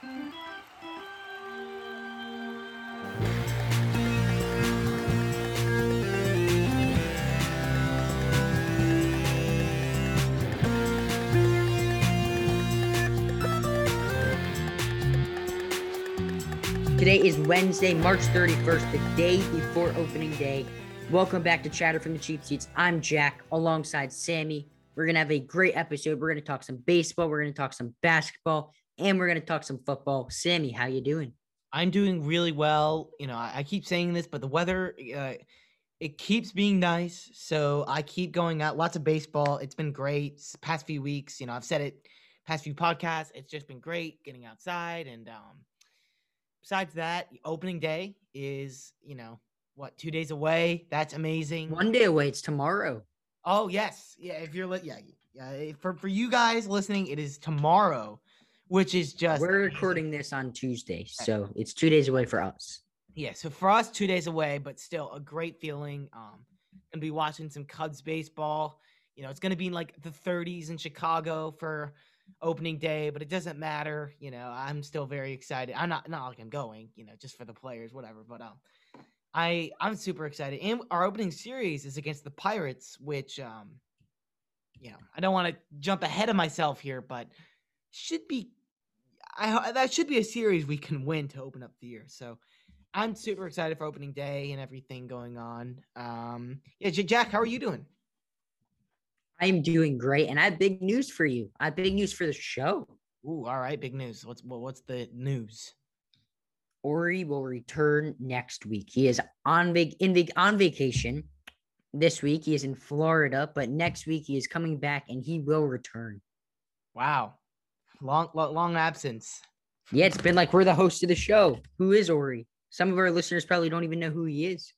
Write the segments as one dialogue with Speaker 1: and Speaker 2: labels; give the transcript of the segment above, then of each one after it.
Speaker 1: Today is Wednesday, March 31st, the day before opening day. Welcome back to Chatter from the Cheap Seats. I'm Jack alongside Sammy. We're going to have a great episode. We're going to talk some baseball, we're going to talk some basketball, and we're going to talk some football. Sammy, how you doing?
Speaker 2: I'm doing really well. You know, I, I keep saying this, but the weather uh, it keeps being nice, so I keep going out. Lots of baseball. It's been great past few weeks. You know, I've said it past few podcasts. It's just been great getting outside and um besides that, opening day is, you know, what, two days away? That's amazing.
Speaker 1: One day away. It's tomorrow.
Speaker 2: Oh, yes. Yeah. If you're, li- yeah, yeah. For, for you guys listening, it is tomorrow, which is just.
Speaker 1: We're recording this on Tuesday, so it's two days away for us.
Speaker 2: Yeah. So for us, two days away, but still a great feeling. Um, gonna be watching some Cubs baseball. You know, it's gonna be in like the 30s in Chicago for opening day, but it doesn't matter. You know, I'm still very excited. I'm not not like I'm going, you know, just for the players, whatever. But um, I I'm super excited. And our opening series is against the Pirates, which um, you know, I don't want to jump ahead of myself here, but should be. I that should be a series we can win to open up the year. So. I'm super excited for opening day and everything going on. Um, yeah, Jack, how are you doing?
Speaker 1: I'm doing great, and I have big news for you. I have big news for the show.
Speaker 2: Ooh, all right, big news. What's what's the news?
Speaker 1: Ori will return next week. He is on vac- in vac- on vacation this week. He is in Florida, but next week he is coming back and he will return.
Speaker 2: Wow, long long, long absence.
Speaker 1: Yeah, it's been like we're the host of the show. Who is Ori? Some of our listeners probably don't even know who he is.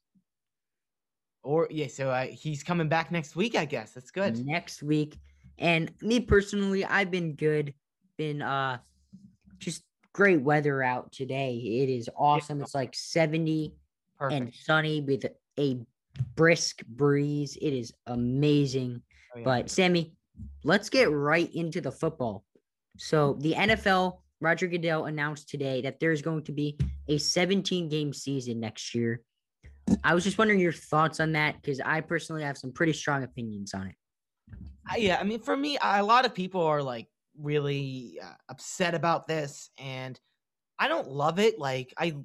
Speaker 2: Or yeah, so uh, he's coming back next week. I guess that's good.
Speaker 1: Next week. And me personally, I've been good. Been uh just great weather out today. It is awesome. It's like 70
Speaker 2: Perfect.
Speaker 1: and sunny with a brisk breeze. It is amazing.
Speaker 2: Oh, yeah.
Speaker 1: But Sammy, let's get right into the football. So the NFL, Roger Goodell announced today that there's going to be a 17 game season next year. I was just wondering your thoughts on that because I personally have some pretty strong opinions on it.
Speaker 2: Yeah, I mean, for me, a lot of people are like really uh, upset about this, and I don't love it. Like, I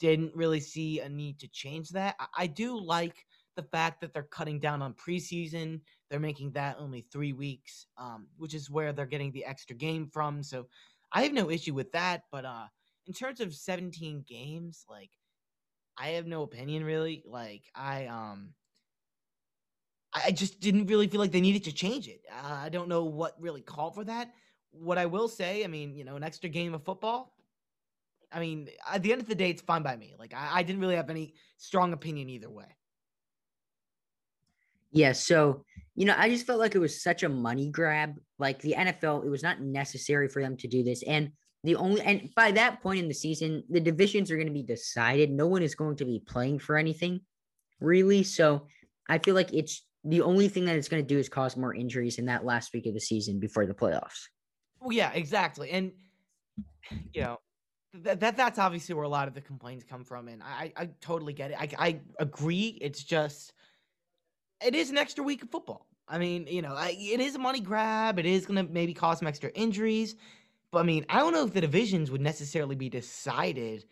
Speaker 2: didn't really see a need to change that. I do like the fact that they're cutting down on preseason. They're making that only three weeks, um, which is where they're getting the extra game from. So I have no issue with that. But uh, in terms of 17 games, like, I have no opinion really. Like, I um. I just didn't really feel like they needed to change it. Uh, I don't know what really called for that. What I will say, I mean, you know, an extra game of football. I mean, at the end of the day, it's fine by me. Like, I, I didn't really have any strong opinion either way.
Speaker 1: Yeah, so you know, I just felt like it was such a money grab. Like the NFL, it was not necessary for them to do this. And the only and by that point in the season, the divisions are going to be decided. No one is going to be playing for anything, really. So I feel like it's the only thing that it's going to do is cause more injuries in that last week of the season before the playoffs.
Speaker 2: Well, yeah, exactly. And you know, that, that that's obviously where a lot of the complaints come from, and I I totally get it. I I agree. It's just it is an extra week of football. I mean, you know, I, it is a money grab. It is going to maybe cause some extra injuries. But I mean, I don't know if the divisions would necessarily be decided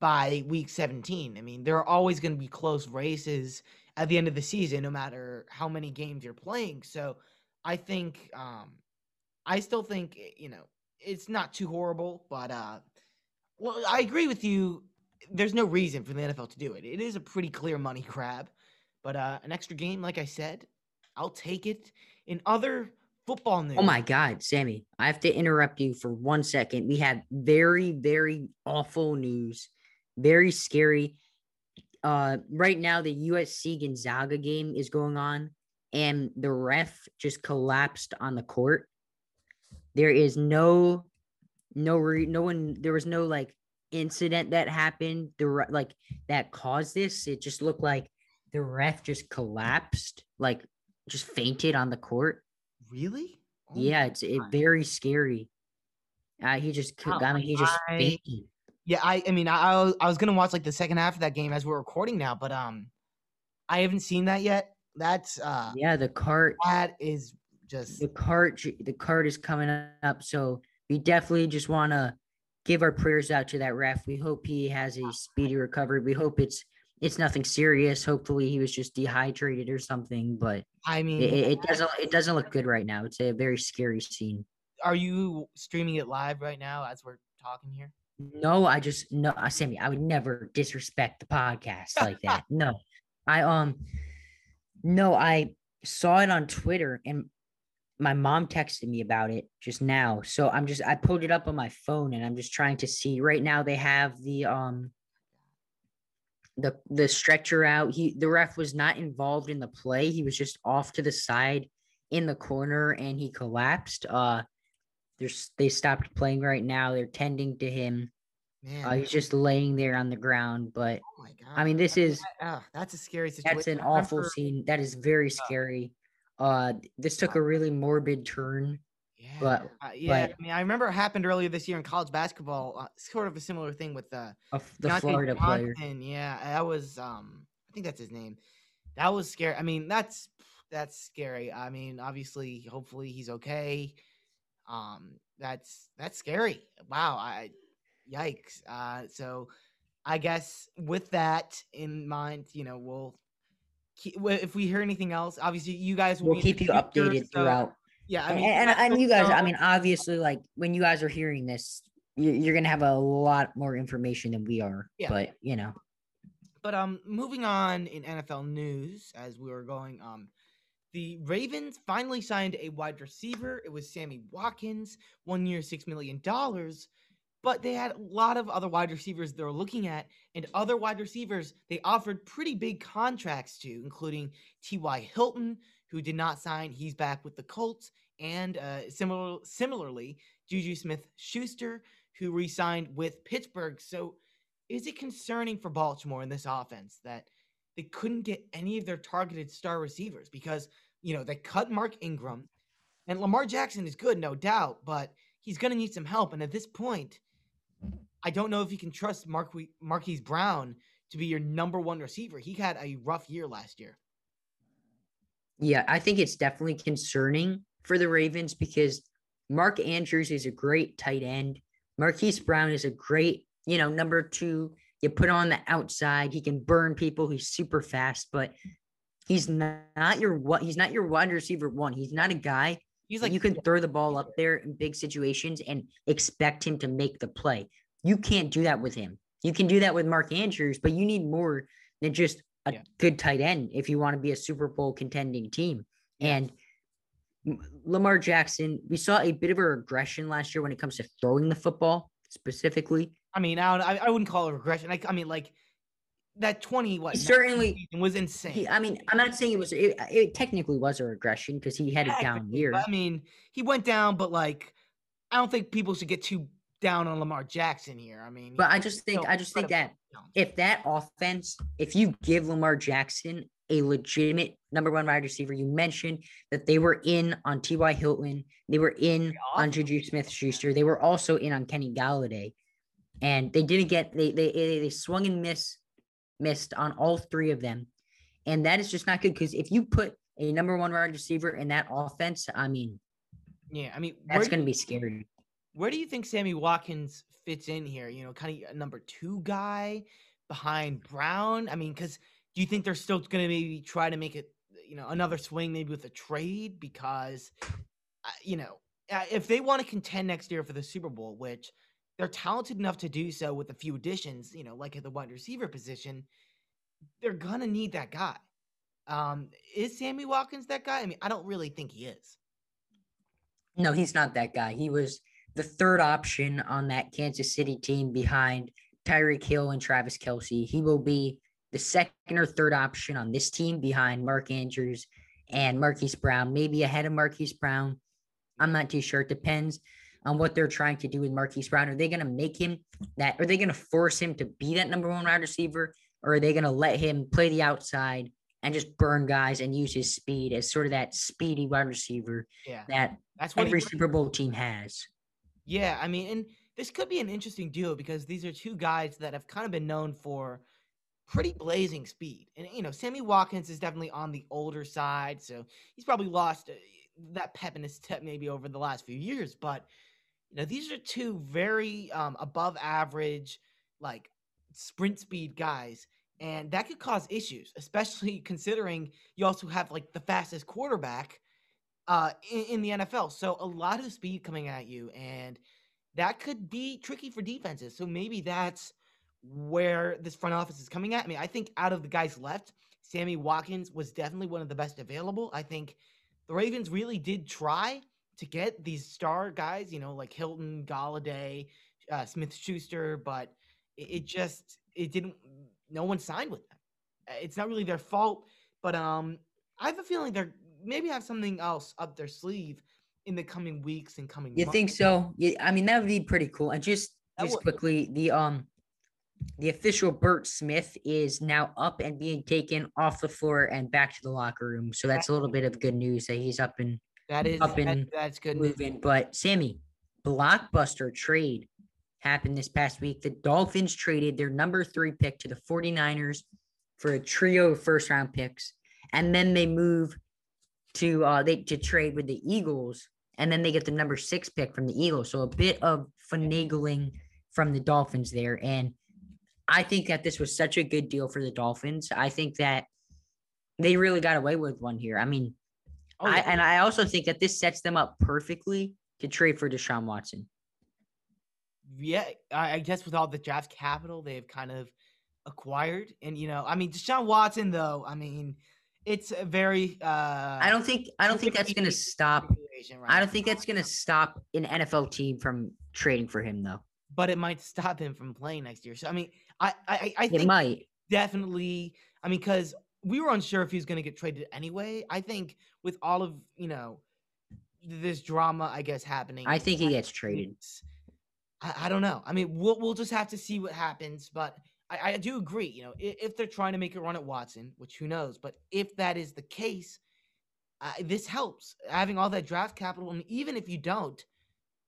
Speaker 2: by week 17. I mean, there are always going to be close races at the end of the season, no matter how many games you're playing. So I think, um, I still think, eh, you know, it's not too horrible, but, uh, well, I agree with you. There's no reason for the NFL to do it. It is a pretty clear money grab, but, uh, an extra game, like I said, I'll take it. In other football news,
Speaker 1: Oh my God, Sammy, I have to interrupt you for one second. We have very, very awful news, very scary. Uh, right now, the USC Gonzaga game is going on, and the ref just collapsed on the court. There is no, no, re- no one. There was no like incident that happened. The like that caused this. It just looked like the ref just collapsed, like just fainted on the court.
Speaker 2: Really? Oh
Speaker 1: Yeah, it's it very scary. Uh, he just,
Speaker 2: Oh,
Speaker 1: I mean, he just.
Speaker 2: I- Yeah, I I mean I I was- gonna watch like the second half of that game as we're recording now, but um, I haven't seen that yet. That's uh,
Speaker 1: yeah, the cart,
Speaker 2: that is just
Speaker 1: the cart, the cart is coming up. So we definitely just want to give our prayers out to that ref. We hope he has a speedy recovery. We hope it's it's nothing serious. Hopefully, he was just dehydrated or something. But
Speaker 2: I mean,
Speaker 1: it, it, doesn't it doesn't look good right now. It's a very scary scene.
Speaker 2: are you streaming it live right now as we're talking here?
Speaker 1: No, I just no, Sammy, I would never disrespect the podcast like that. No. I um no, I saw it on Twitter and my mom texted me about it just now. So I'm just I pulled it up on my phone and I'm just trying to see right now they have the um the the stretcher out. He the ref was not involved in the play. He was just off to the side in the corner and he collapsed. Uh there's they stopped playing right now. They're tending to him.
Speaker 2: Man,
Speaker 1: Uh, he's just laying there on the ground. But
Speaker 2: oh my god.
Speaker 1: I mean, this is
Speaker 2: ah, that's a scary situation.
Speaker 1: that's an awful scene. That is very scary. Uh, this took a really morbid turn.
Speaker 2: Yeah,
Speaker 1: but-
Speaker 2: uh, yeah.
Speaker 1: but-
Speaker 2: I mean, I remember it happened earlier this year in college basketball. Uh, sort of a similar thing with uh,
Speaker 1: the
Speaker 2: Deontay
Speaker 1: Florida player.
Speaker 2: Yeah, that was um I think that's his name. That was scary. I mean, that's that's scary. I mean, obviously, hopefully he's okay. Um that's that's scary. Wow, I yikes. Uh so I guess with that in mind, you know, we'll keep, if we hear anything else, obviously you guys will
Speaker 1: We'll keep you
Speaker 2: future,
Speaker 1: updated
Speaker 2: so-
Speaker 1: throughout.
Speaker 2: Yeah, I
Speaker 1: And,
Speaker 2: mean,
Speaker 1: and,
Speaker 2: let
Speaker 1: and you guys, I mean, obviously, like when you guys are hearing this, you- you're gonna have a lot more information than we are.
Speaker 2: Yeah.
Speaker 1: But you know,
Speaker 2: But um, moving on in NFL news, as we were going, um, the Ravens finally signed a wide receiver. It was Sammy Watkins, one year, six million dollars. But they had a lot of other wide receivers they were looking at, and other wide receivers they offered pretty big contracts to, including T.Y. Hilton, who did not sign. He's back with the Colts, and uh, similar, similarly, Juju Smith-Schuster, who re-signed with Pittsburgh. So is it concerning for Baltimore in this offense that they couldn't get any of their targeted star receivers because you know they cut Mark Ingram and Lamar Jackson is good, no doubt, but he's going to need some help. And at this point, I don't know if you can trust Mark Marquise Brown to be your number one receiver. He had a rough year last year.
Speaker 1: Yeah, I think it's definitely concerning for the Ravens because Mark Andrews is a great tight end. Marquise Brown is a great, you know, number two. You put on the outside, he can burn people. He's super fast, but he's not, your what he's not your wide receiver one. He's not a guy
Speaker 2: He's
Speaker 1: like you can throw the ball up there in big situations and expect him to make the play. You can't do that with him. You can do that with Mark Andrews, but you need more than just a
Speaker 2: Yeah.
Speaker 1: good tight end if you want to be a Super Bowl contending team. And Lamar Jackson, we saw a bit of a regression last year when it comes to throwing the football specifically.
Speaker 2: I mean, I, don't- I I wouldn't call it regression. I, I mean, like that twenty what
Speaker 1: certainly,
Speaker 2: was insane.
Speaker 1: he, I mean, I'm not saying it was, it, it technically was a regression because he had a down year.
Speaker 2: I mean, he went down, but like, I don't think people should get too down on Lamar Jackson here. I mean,
Speaker 1: But I just think,
Speaker 2: still
Speaker 1: I just think that if that offense, if you give Lamar Jackson a legitimate number one wide receiver, you mentioned that they were in on T.Y. Hilton, they were in on. Juju Smith Schuster, they were also in on Kenny Golladay, and they didn't get they they they swung and miss missed on all three of them, and that is just not good because if you put a number one wide receiver in that offense, I mean
Speaker 2: yeah, I mean,
Speaker 1: that's going to be scary.
Speaker 2: Where do you think Sammy Watkins fits in here? You know, kind of a number two guy behind Brown. I mean, because do you think they're still going to maybe try to make it, you know, another swing maybe with a trade? Because, uh, you know, uh, if they want to contend next year for the Super Bowl, which they're talented enough to do so with a few additions, you know, like at the wide receiver position, they're gonna need that guy. Um, is Sammy Watkins that guy? I mean, I don't really think he is.
Speaker 1: No, he's not that guy. He was the third option on that Kansas City team behind Tyreek Hill and Travis Kelce. He will be the second or third option on this team behind Mark Andrews and Marquise Brown, maybe ahead of Marquise Brown. I'm not too sure. It depends on what they're trying to do with Marquise Brown. Are they going to make him that? Are they going to force him to be that number one wide receiver? Or are they going to let him play the outside and just burn guys and use his speed as sort of that speedy wide receiver
Speaker 2: Yeah,
Speaker 1: that
Speaker 2: that's what
Speaker 1: every. Super Bowl team has.
Speaker 2: Yeah, I mean, and this could be an interesting duo because these are two guys that have kind of been known for pretty blazing speed. And you know, Sammy Watkins is definitely on the older side, so he's probably lost uh, that pep in his step maybe over the last few years. But you know, these are two very um, above average, like sprint speed guys, and that could cause issues, especially considering you also have like the fastest quarterback uh, in, in the NFL. So a lot of speed coming at you, and that could be tricky for defenses. So maybe that's where this front office is coming at. I mean, I think out of the guys left, Sammy Watkins was definitely one of the best available. I think the Ravens really did try to get these star guys, you know, like Hilton, Golladay, uh, Smith Schuster, but it, it, just it didn't. No one signed with them. It's not really their fault, but um, I have a feeling they're maybe have something else up their sleeve in the coming weeks and coming.
Speaker 1: You
Speaker 2: months.
Speaker 1: think so? Yeah, I mean that would be pretty cool. And just just
Speaker 2: would.
Speaker 1: quickly, the um the official Bert Smith is now up and being taken off the floor and back to the locker room. So that's a little bit of good news that he's up and
Speaker 2: That is
Speaker 1: up
Speaker 2: that,
Speaker 1: and
Speaker 2: that's good. news.
Speaker 1: moving. But Sammy, blockbuster trade happened this past week. The Dolphins traded their number three pick to the 49ers for a trio of first round picks. And then they move to uh they to trade with the Eagles. And then they get the number six pick from the Eagles. So a bit of finagling from the Dolphins there. And I think that this was such a good deal for the Dolphins. I think that they really got away with one here. I mean,
Speaker 2: Oh,
Speaker 1: I, and I also think that this sets them up perfectly to trade for Deshaun Watson.
Speaker 2: yeah, I, I guess with all the draft capital they've kind of acquired, and you know, I mean, Deshaun Watson though, I mean, it's a very. uh
Speaker 1: I don't think I don't think that's going to stop.
Speaker 2: right
Speaker 1: I don't think that's going to stop an NFL team from trading for him, though.
Speaker 2: but it might stop him from playing next year. So I mean, I I, I
Speaker 1: It
Speaker 2: think
Speaker 1: might.
Speaker 2: definitely. I mean, because we were unsure if he was going to get traded anyway. I think with all of you know this drama, I guess happening.
Speaker 1: I think he gets traded.
Speaker 2: I, I don't know. I mean, we'll we'll just have to see what happens. But I, I do agree. You know, if, if they're trying to make a run at Watson, which who knows, but if that is the case, uh, this helps having all that draft capital. And even if you don't,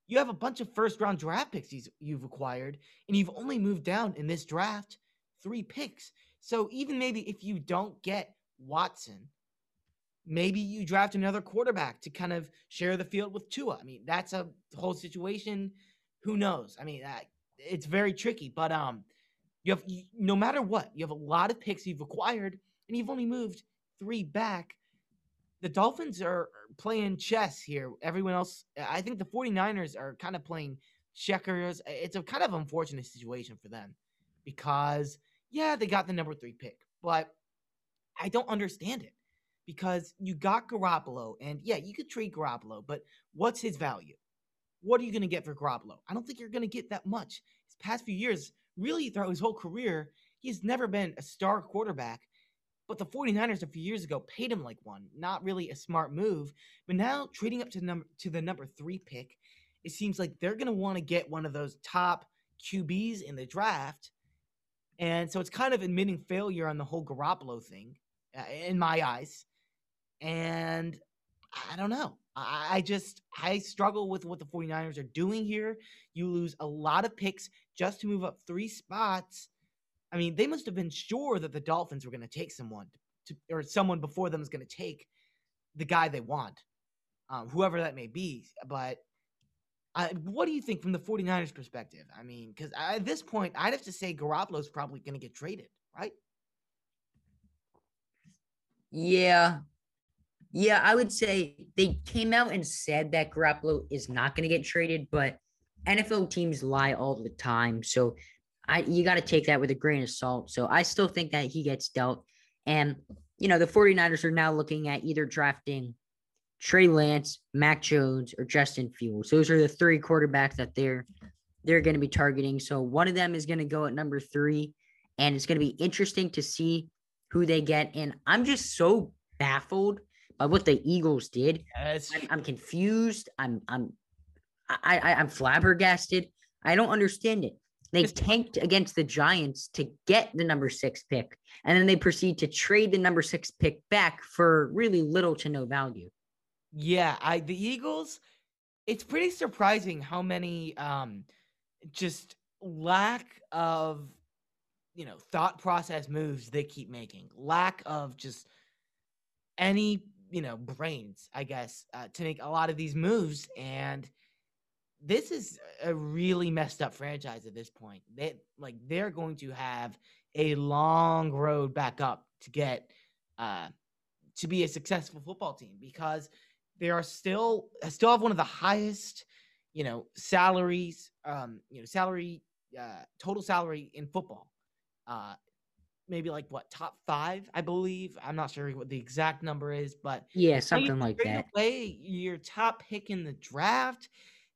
Speaker 2: you have a bunch of first round draft picks you've, acquired, and you've only moved down in this draft three picks. So even maybe if you don't get Watson, maybe you draft another quarterback to kind of share the field with Tua. I mean, that's a whole situation. Who knows? I mean, uh, it's very tricky. But um, you have no matter what, you have a lot of picks you've acquired, and you've only moved three back. The Dolphins are playing chess here. Everyone else, I think the 49ers are kind of playing checkers. It's a kind of unfortunate situation for them because, yeah, they got the number three pick, but I don't understand it because you got Garoppolo, and yeah, you could trade Garoppolo, but what's his value? What are you going to get for Garoppolo? I don't think you're going to get that much. His past few years, really throughout his whole career, he's never been a star quarterback. But the 49ers a few years ago paid him like one. Not really a smart move. But now trading up to number to the number three pick, it seems like they're gonna want to get one of those top QBs in the draft. And so it's kind of admitting failure on the whole Garoppolo thing, uh, in my eyes. And I don't know. I, just I struggle with what the 49ers are doing here. You lose a lot of picks just to move up three spots. I mean, they must have been sure that the Dolphins were going to take someone to, or someone before them is going to take the guy they want, um, whoever that may be. But I, what do you think from the 49ers perspective? I mean, because at this point, I'd have to say Garoppolo's probably going to get traded, right?
Speaker 1: Yeah. Yeah, I would say they came out and said that Garoppolo is not going to get traded, but NFL teams lie all the time. So I you got to take that with a grain of salt. So I still think that he gets dealt. And, you know, the 49ers are now looking at either drafting Trey Lance, Mac Jones, or Justin Fields. Those are the three quarterbacks that they're they're going to be targeting. So one of them is going to go at number three, and it's going to be interesting to see who they get. And I'm just so baffled by what the Eagles did.
Speaker 2: Yes.
Speaker 1: I'm, I'm confused. I'm I'm I, I I'm flabbergasted. I don't understand it. They tanked against the Giants to get the number six pick, and then they proceed to trade the number six pick back for really little to no value.
Speaker 2: Yeah, I the Eagles it's pretty surprising how many um just lack of you know thought process moves they keep making lack of just any you know brains i guess uh, to make a lot of these moves and this is a really messed up franchise at this point. They like they're going to have a long road back up to get uh to be a successful football team because they are still still have one of the highest you know salaries um you know salary uh total salary in football uh maybe like what top five, I believe. I'm not sure what the exact number is, but
Speaker 1: yeah, something like that.
Speaker 2: Away your top pick in the draft.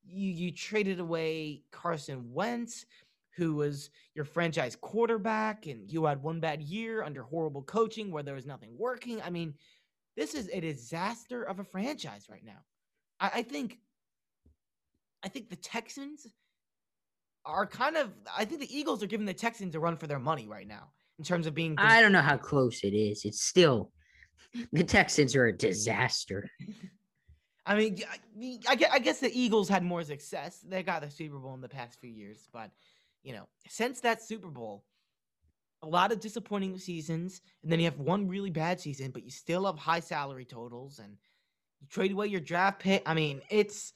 Speaker 2: You you traded away Carson Wentz, who was your franchise quarterback, and you had one bad year under horrible coaching where there was nothing working. I mean, this is a disaster of a franchise right now. I, I think. I think the Texans are kind of. I think the Eagles are giving the Texans a run for their money right now in terms of being.
Speaker 1: I don't know how close it is. It's still the Texans are a disaster.
Speaker 2: I mean, I, I guess the Eagles had more success. They got the Super Bowl in the past few years, but you know, since that Super Bowl, a lot of disappointing seasons, and then you have one really bad season, but you still have high salary totals, and you trade away your draft pick. I mean, it's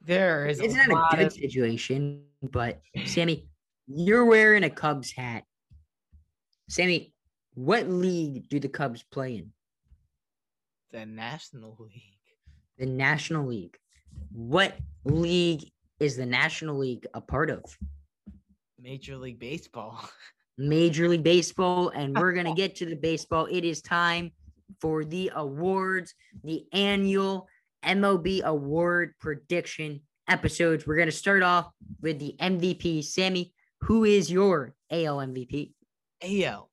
Speaker 2: there is.
Speaker 1: It's a not a good of... situation, but Sammy, you're wearing a Cubs hat. Sammy, what league do the Cubs play in?
Speaker 2: The National League.
Speaker 1: The National League. What league is the National League a part of?
Speaker 2: Major League Baseball.
Speaker 1: Major League Baseball, and we're gonna get to the baseball. It is time for the awards, the annual MLB award prediction episodes. We're gonna start off with the MVP. Sammy, who is your AL MVP?
Speaker 2: AL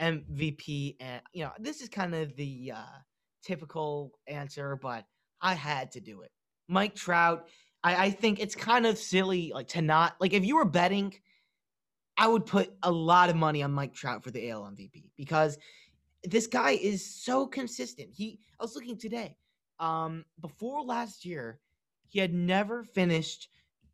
Speaker 2: MVP, and you know this is kind of the uh, typical answer, but I had to do it. Mike Trout. I, I think it's kind of silly, like to not like if you were betting, I would put a lot of money on Mike Trout for the AL MVP because this guy is so consistent. He I was looking today. Um, before last year, he had never finished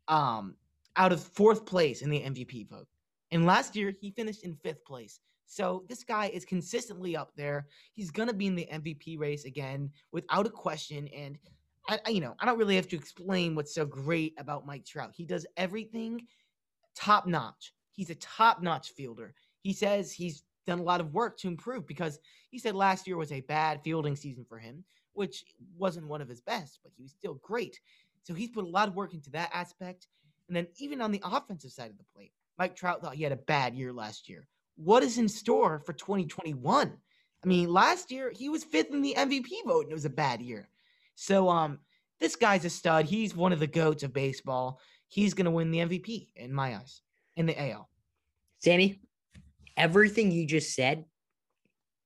Speaker 2: um out of fourth place in the MVP vote. And last year, he finished in fifth place. So this guy is consistently up there. He's gonna be in the MVP race again, without a question. And I, you know, I don't really have to explain what's so great about Mike Trout. He does everything top notch. He's a top notch fielder. He says he's done a lot of work to improve because he said last year was a bad fielding season for him, which wasn't one of his best, but he was still great. So he's put a lot of work into that aspect. And then even on the offensive side of the plate, Mike Trout thought he had a bad year last year. What is in store for 2021? I mean, last year he was fifth in the MVP vote and it was a bad year. So um this guy's a stud. He's one of the goats of baseball. He's gonna win the MVP in my eyes in the AL.
Speaker 1: Sammy, everything you just said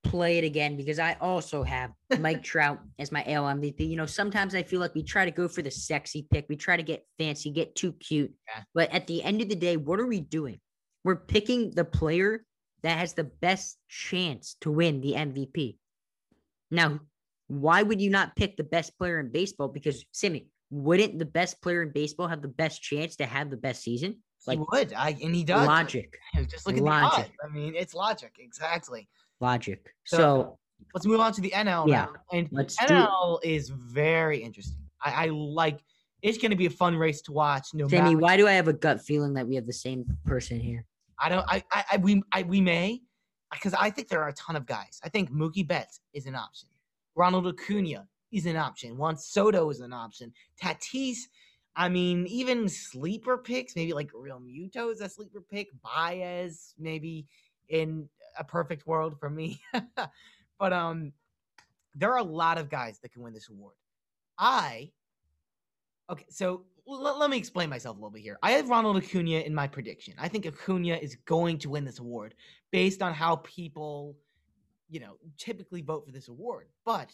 Speaker 1: play it again because I also have Mike Trout as my AL MVP. You know, sometimes I feel like we try to go for the sexy pick, we try to get fancy, get too cute. Yeah. But at the end of the day, what are we doing? We're picking the player that has the best chance to win the MVP. Now, why would you not pick the best player in baseball? Because Sammy, wouldn't the best player in baseball have the best chance to have the best season?
Speaker 2: Like, he would, I and he does.
Speaker 1: Logic.
Speaker 2: Just look at logic. the odds. I mean, it's logic exactly
Speaker 1: logic. So, so
Speaker 2: let's move on to the NL yeah, now. And let's NL is very interesting. I, I like it's going to be a fun race to watch. No
Speaker 1: Sammy, why do I have a gut feeling that we have the same person here?
Speaker 2: I don't. I. I. I we. I, we may, because I think there are a ton of guys. I think Mookie Betts is an option. Ronald Acuna is an option. Juan Soto is an option. Tatis. I mean, even sleeper picks, maybe like Realmuto is a sleeper pick. Baez, maybe in a perfect world for me. but um there are a lot of guys that can win this award. I okay, so l- let me explain myself a little bit here. I have Ronald Acuna in my prediction. I think Acuna is going to win this award based on how people, you know, typically vote for this award. But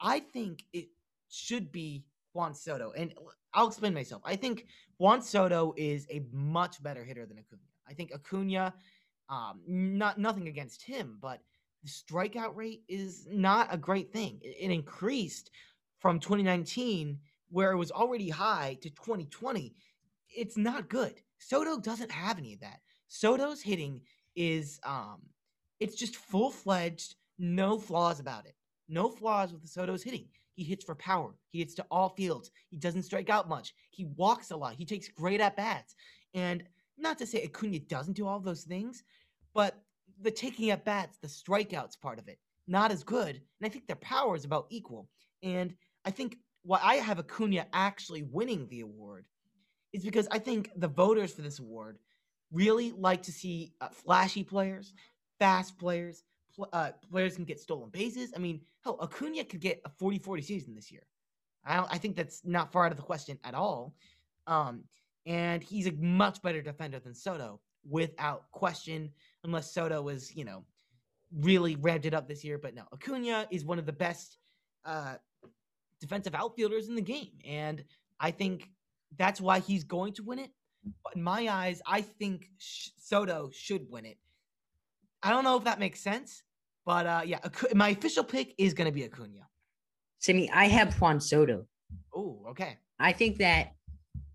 Speaker 2: I think it should be Juan Soto. And I'll explain myself. I think Juan Soto is a much better hitter than Acuna. I think Acuna um, not nothing against him, but the strikeout rate is not a great thing. It, it increased from 2019 where it was already high to 2020, it's not good. Soto doesn't have any of that. Soto's hitting is um it's just full-fledged, no flaws about it. No flaws with the Soto's hitting. He hits for power. He hits to all fields. He doesn't strike out much. He walks a lot. He takes great at bats. And not to say Acuna doesn't do all those things, but the taking at bats, the strikeouts part of it, not as good. And I think their power is about equal. And I think why I have Acuna actually winning the award is because I think the voters for this award really like to see uh, flashy players, fast players, pl- uh, players can get stolen bases. I mean, hell, Acuna could get a 40 40 season this year. I, I think that's not far out of the question at all. Um, and he's a much better defender than Soto without question, unless Soto was, you know, really ramped it up this year. But no, Acuna is one of the best uh, defensive outfielders in the game. And I think that's why he's going to win it. But in my eyes, I think Soto should win it. I don't know if that makes sense, but uh, yeah, my official pick is going to be Acuna.
Speaker 1: Sammy, I have Juan Soto.
Speaker 2: Oh, okay.
Speaker 1: I think that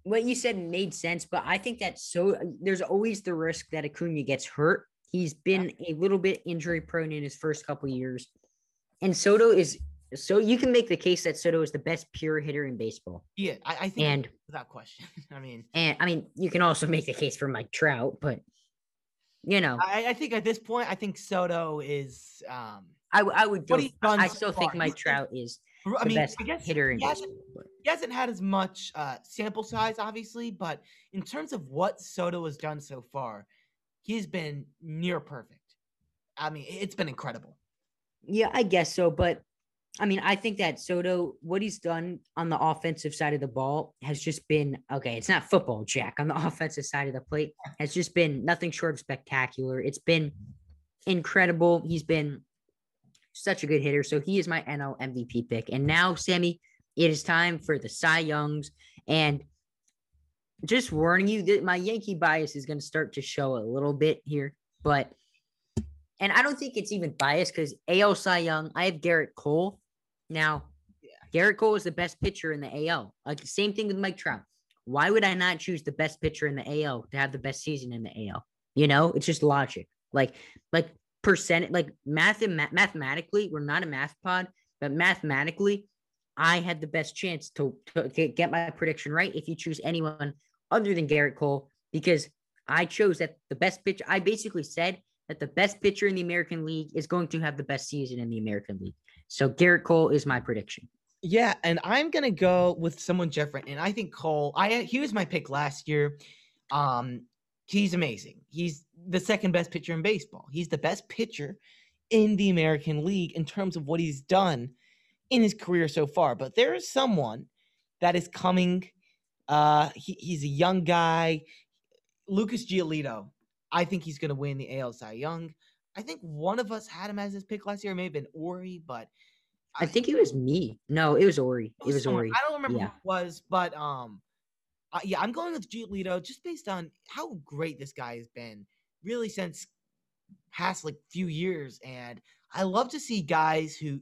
Speaker 1: what you said made sense, but I think that so there's always the risk that Acuna gets hurt. He's been a little bit injury prone in his first couple years, and Soto is so you can make the case that Soto is the best pure hitter in baseball.
Speaker 2: Yeah, I, I think and, without question. I mean,
Speaker 1: and I mean, you can also make the case for Mike Trout, but you know,
Speaker 2: I, I think at this point, I think Soto is. um
Speaker 1: I, I would. Go, I still so think Mike Trout is. I mean, I guess hitter in
Speaker 2: he hasn't, he hasn't had as much uh, sample size, obviously, but in terms of what Soto has done so far, he's been near perfect. I mean, it's been incredible.
Speaker 1: Yeah, I guess so, but I mean, I think that Soto, what he's done on the offensive side of the ball has just been okay. It's not football, Jack. On the offensive side of the plate has just been nothing short of spectacular. It's been incredible. He's been such a good hitter. So he is my NL MVP pick. And now, Sammy, it is time for the Cy Youngs. And just warning you that my Yankee bias is going to start to show a little bit here, but and I don't think it's even biased because AL Cy Young, I have Gerrit Cole. Now. Gerrit Cole is the best pitcher in the AL. Like the same thing with Mike Trout. Why would I not choose the best pitcher in the AL to have the best season in the AL? You know, it's just logic. Like, like percent, like math, mathematically, we're not a math pod, but mathematically, I had the best chance to, to get my prediction right if you choose anyone other than Gerrit Cole because I chose that the best pitcher. I basically said that the best pitcher in the American League is going to have the best season in the American League. So Gerrit Cole is my prediction.
Speaker 2: Yeah, and I'm gonna go with someone different. And I think Cole, I he was my pick last year. Um, he's amazing. He's the second best pitcher in baseball. He's the best pitcher in the American League in terms of what he's done in his career so far. But there is someone that is coming. Uh, he, he's a young guy, Lucas Giolito. I think he's going to win the AL Cy Young. I think one of us had him as his pick last year. It may have been Ori, but
Speaker 1: I, I think it was me. No, it was Ori. It was, it was Ori.
Speaker 2: I don't remember yeah. who it was, but um, uh, yeah, I'm going with Giolito just based on how great this guy has been, really since past like few years. And I love to see guys who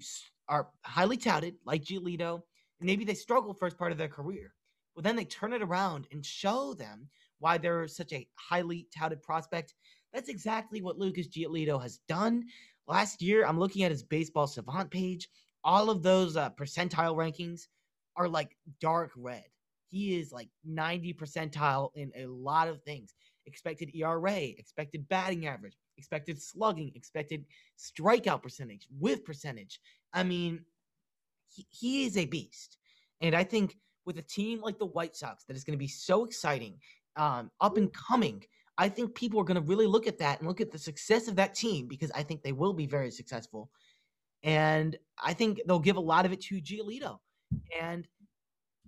Speaker 2: are highly touted, like Giolito. Maybe they struggle first part of their career, but then they turn it around and show them why they're such a highly touted prospect. That's exactly what Lucas Giolito has done. Last year, I'm looking at his baseball savant page. All of those uh, percentile rankings are like dark red. He is like 90 percentile in a lot of things expected ERA, expected batting average, expected slugging, expected strikeout percentage, with percentage. I mean, he, he is a beast. And I think with a team like the White Sox that is going to be so exciting um, up and coming, I think people are going to really look at that and look at the success of that team because I think they will be very successful. And I think they'll give a lot of it to Giolito. And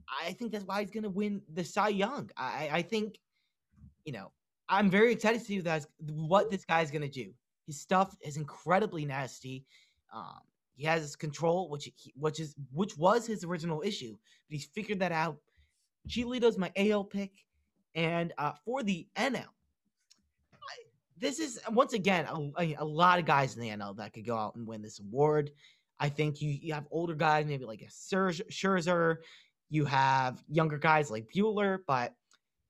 Speaker 2: I think that's why he's going to win the Cy Young. I, I think, you know, I'm very excited to see what this guy's going to do. His stuff is incredibly nasty. Um, he has his control, which which is which was his original issue, but he's figured that out. Giolito's my AL pick. And uh, for the NL, I, this is once again a, a, lot of guys in the NL that could go out and win this award. I think you, you have older guys, maybe like a Scherzer, You have younger guys like Buehler, but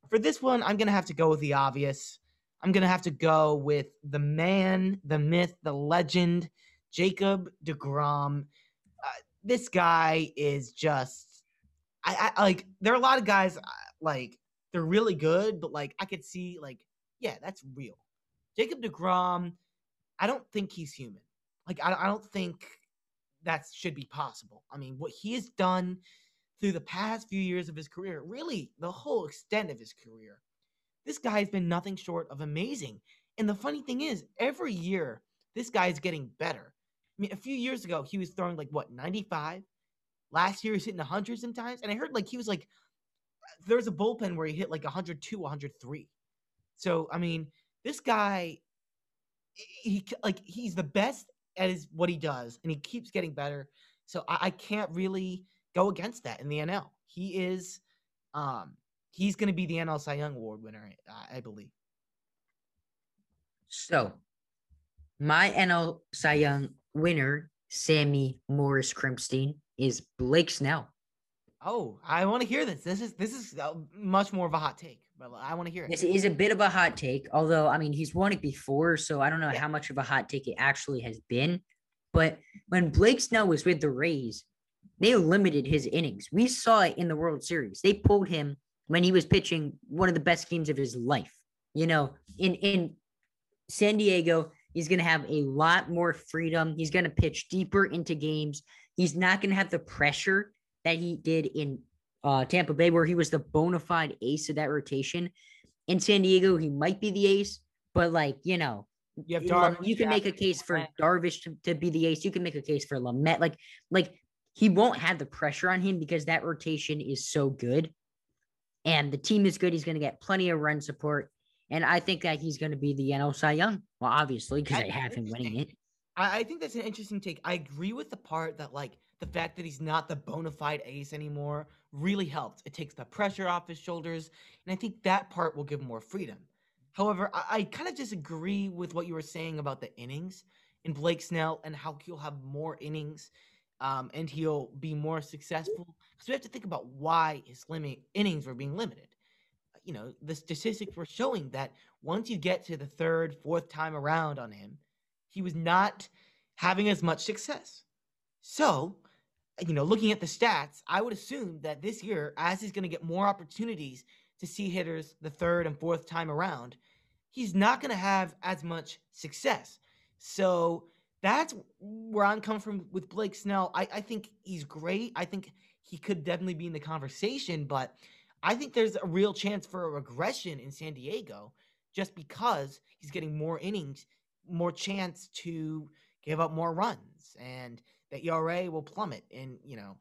Speaker 2: for this one, I'm gonna have to go with the obvious. I'm gonna have to go with the man, the myth, the legend, Jacob Degrom. Uh, this guy is just, I, I like. There are a lot of guys uh, like they're really good, but like I could see like, yeah, that's real. Jacob Degrom, I don't think he's human. Like I, I don't think that should be possible. I mean, what he has done through the past few years of his career, really the whole extent of his career, this guy has been nothing short of amazing. And the funny thing is, every year, this guy is getting better. I mean, a few years ago, he was throwing like what, 95? Last year, he's hitting 100 sometimes. And I heard like he was like, there's a bullpen where he hit like 102, 103. So, I mean, this guy, he like he's the best at his what he does, and he keeps getting better. So I, I can't really go against that in the NL. He is, um, he's going to be the NL Cy Young Award winner, I, I believe.
Speaker 1: So, my NL Cy Young winner, Sammy Morris Krimstein, is Blake Snell.
Speaker 2: Oh, I want to hear this. This is this is uh, much more of a hot take, but I want to hear it.
Speaker 1: This is a bit of a hot take, although I mean he's won it before, so I don't know yeah. how much of a hot take it actually has been. But when Blake Snell was with the Rays, they limited his innings. We saw it in the World Series. They pulled him when he was pitching one of the best games of his life. You know, in in San Diego, he's going to have a lot more freedom. He's going to pitch deeper into games. He's not going to have the pressure that he did in uh, Tampa Bay, where he was the bona fide ace of that rotation. In San Diego, he might be the ace, but like you know, you have Darvish, you can make a case for Darvish to, to, be the ace. You can make a case for Lamet. Like like he won't have the pressure on him because that rotation is so good, and the team is good. He's going to get plenty of run support, and I think that he's going to be the NL Cy Young. Well, obviously because I have him winning it.
Speaker 2: I, I think that's an interesting take. I agree with the part that like the fact that he's not the bona fide ace anymore really helps. It takes the pressure off his shoulders, and I think that part will give more freedom. However, I, I kind of disagree with what you were saying about the innings in Blake Snell and how he'll have more innings um, and he'll be more successful. Because we have to think about why his limit innings were being limited. You know, the statistics were showing that once you get to the third, fourth time around on him, he was not having as much success. So you know, looking at the stats, I would assume that this year, as he's going to get more opportunities to see hitters the third and fourth time around, he's not going to have as much success. So that's where I'm coming from with Blake Snell. I, I think he's great. I think he could definitely be in the conversation, but I think there's a real chance for a regression in San Diego just because he's getting more innings, more chance to give up more runs. And that ERA will plummet and, you know,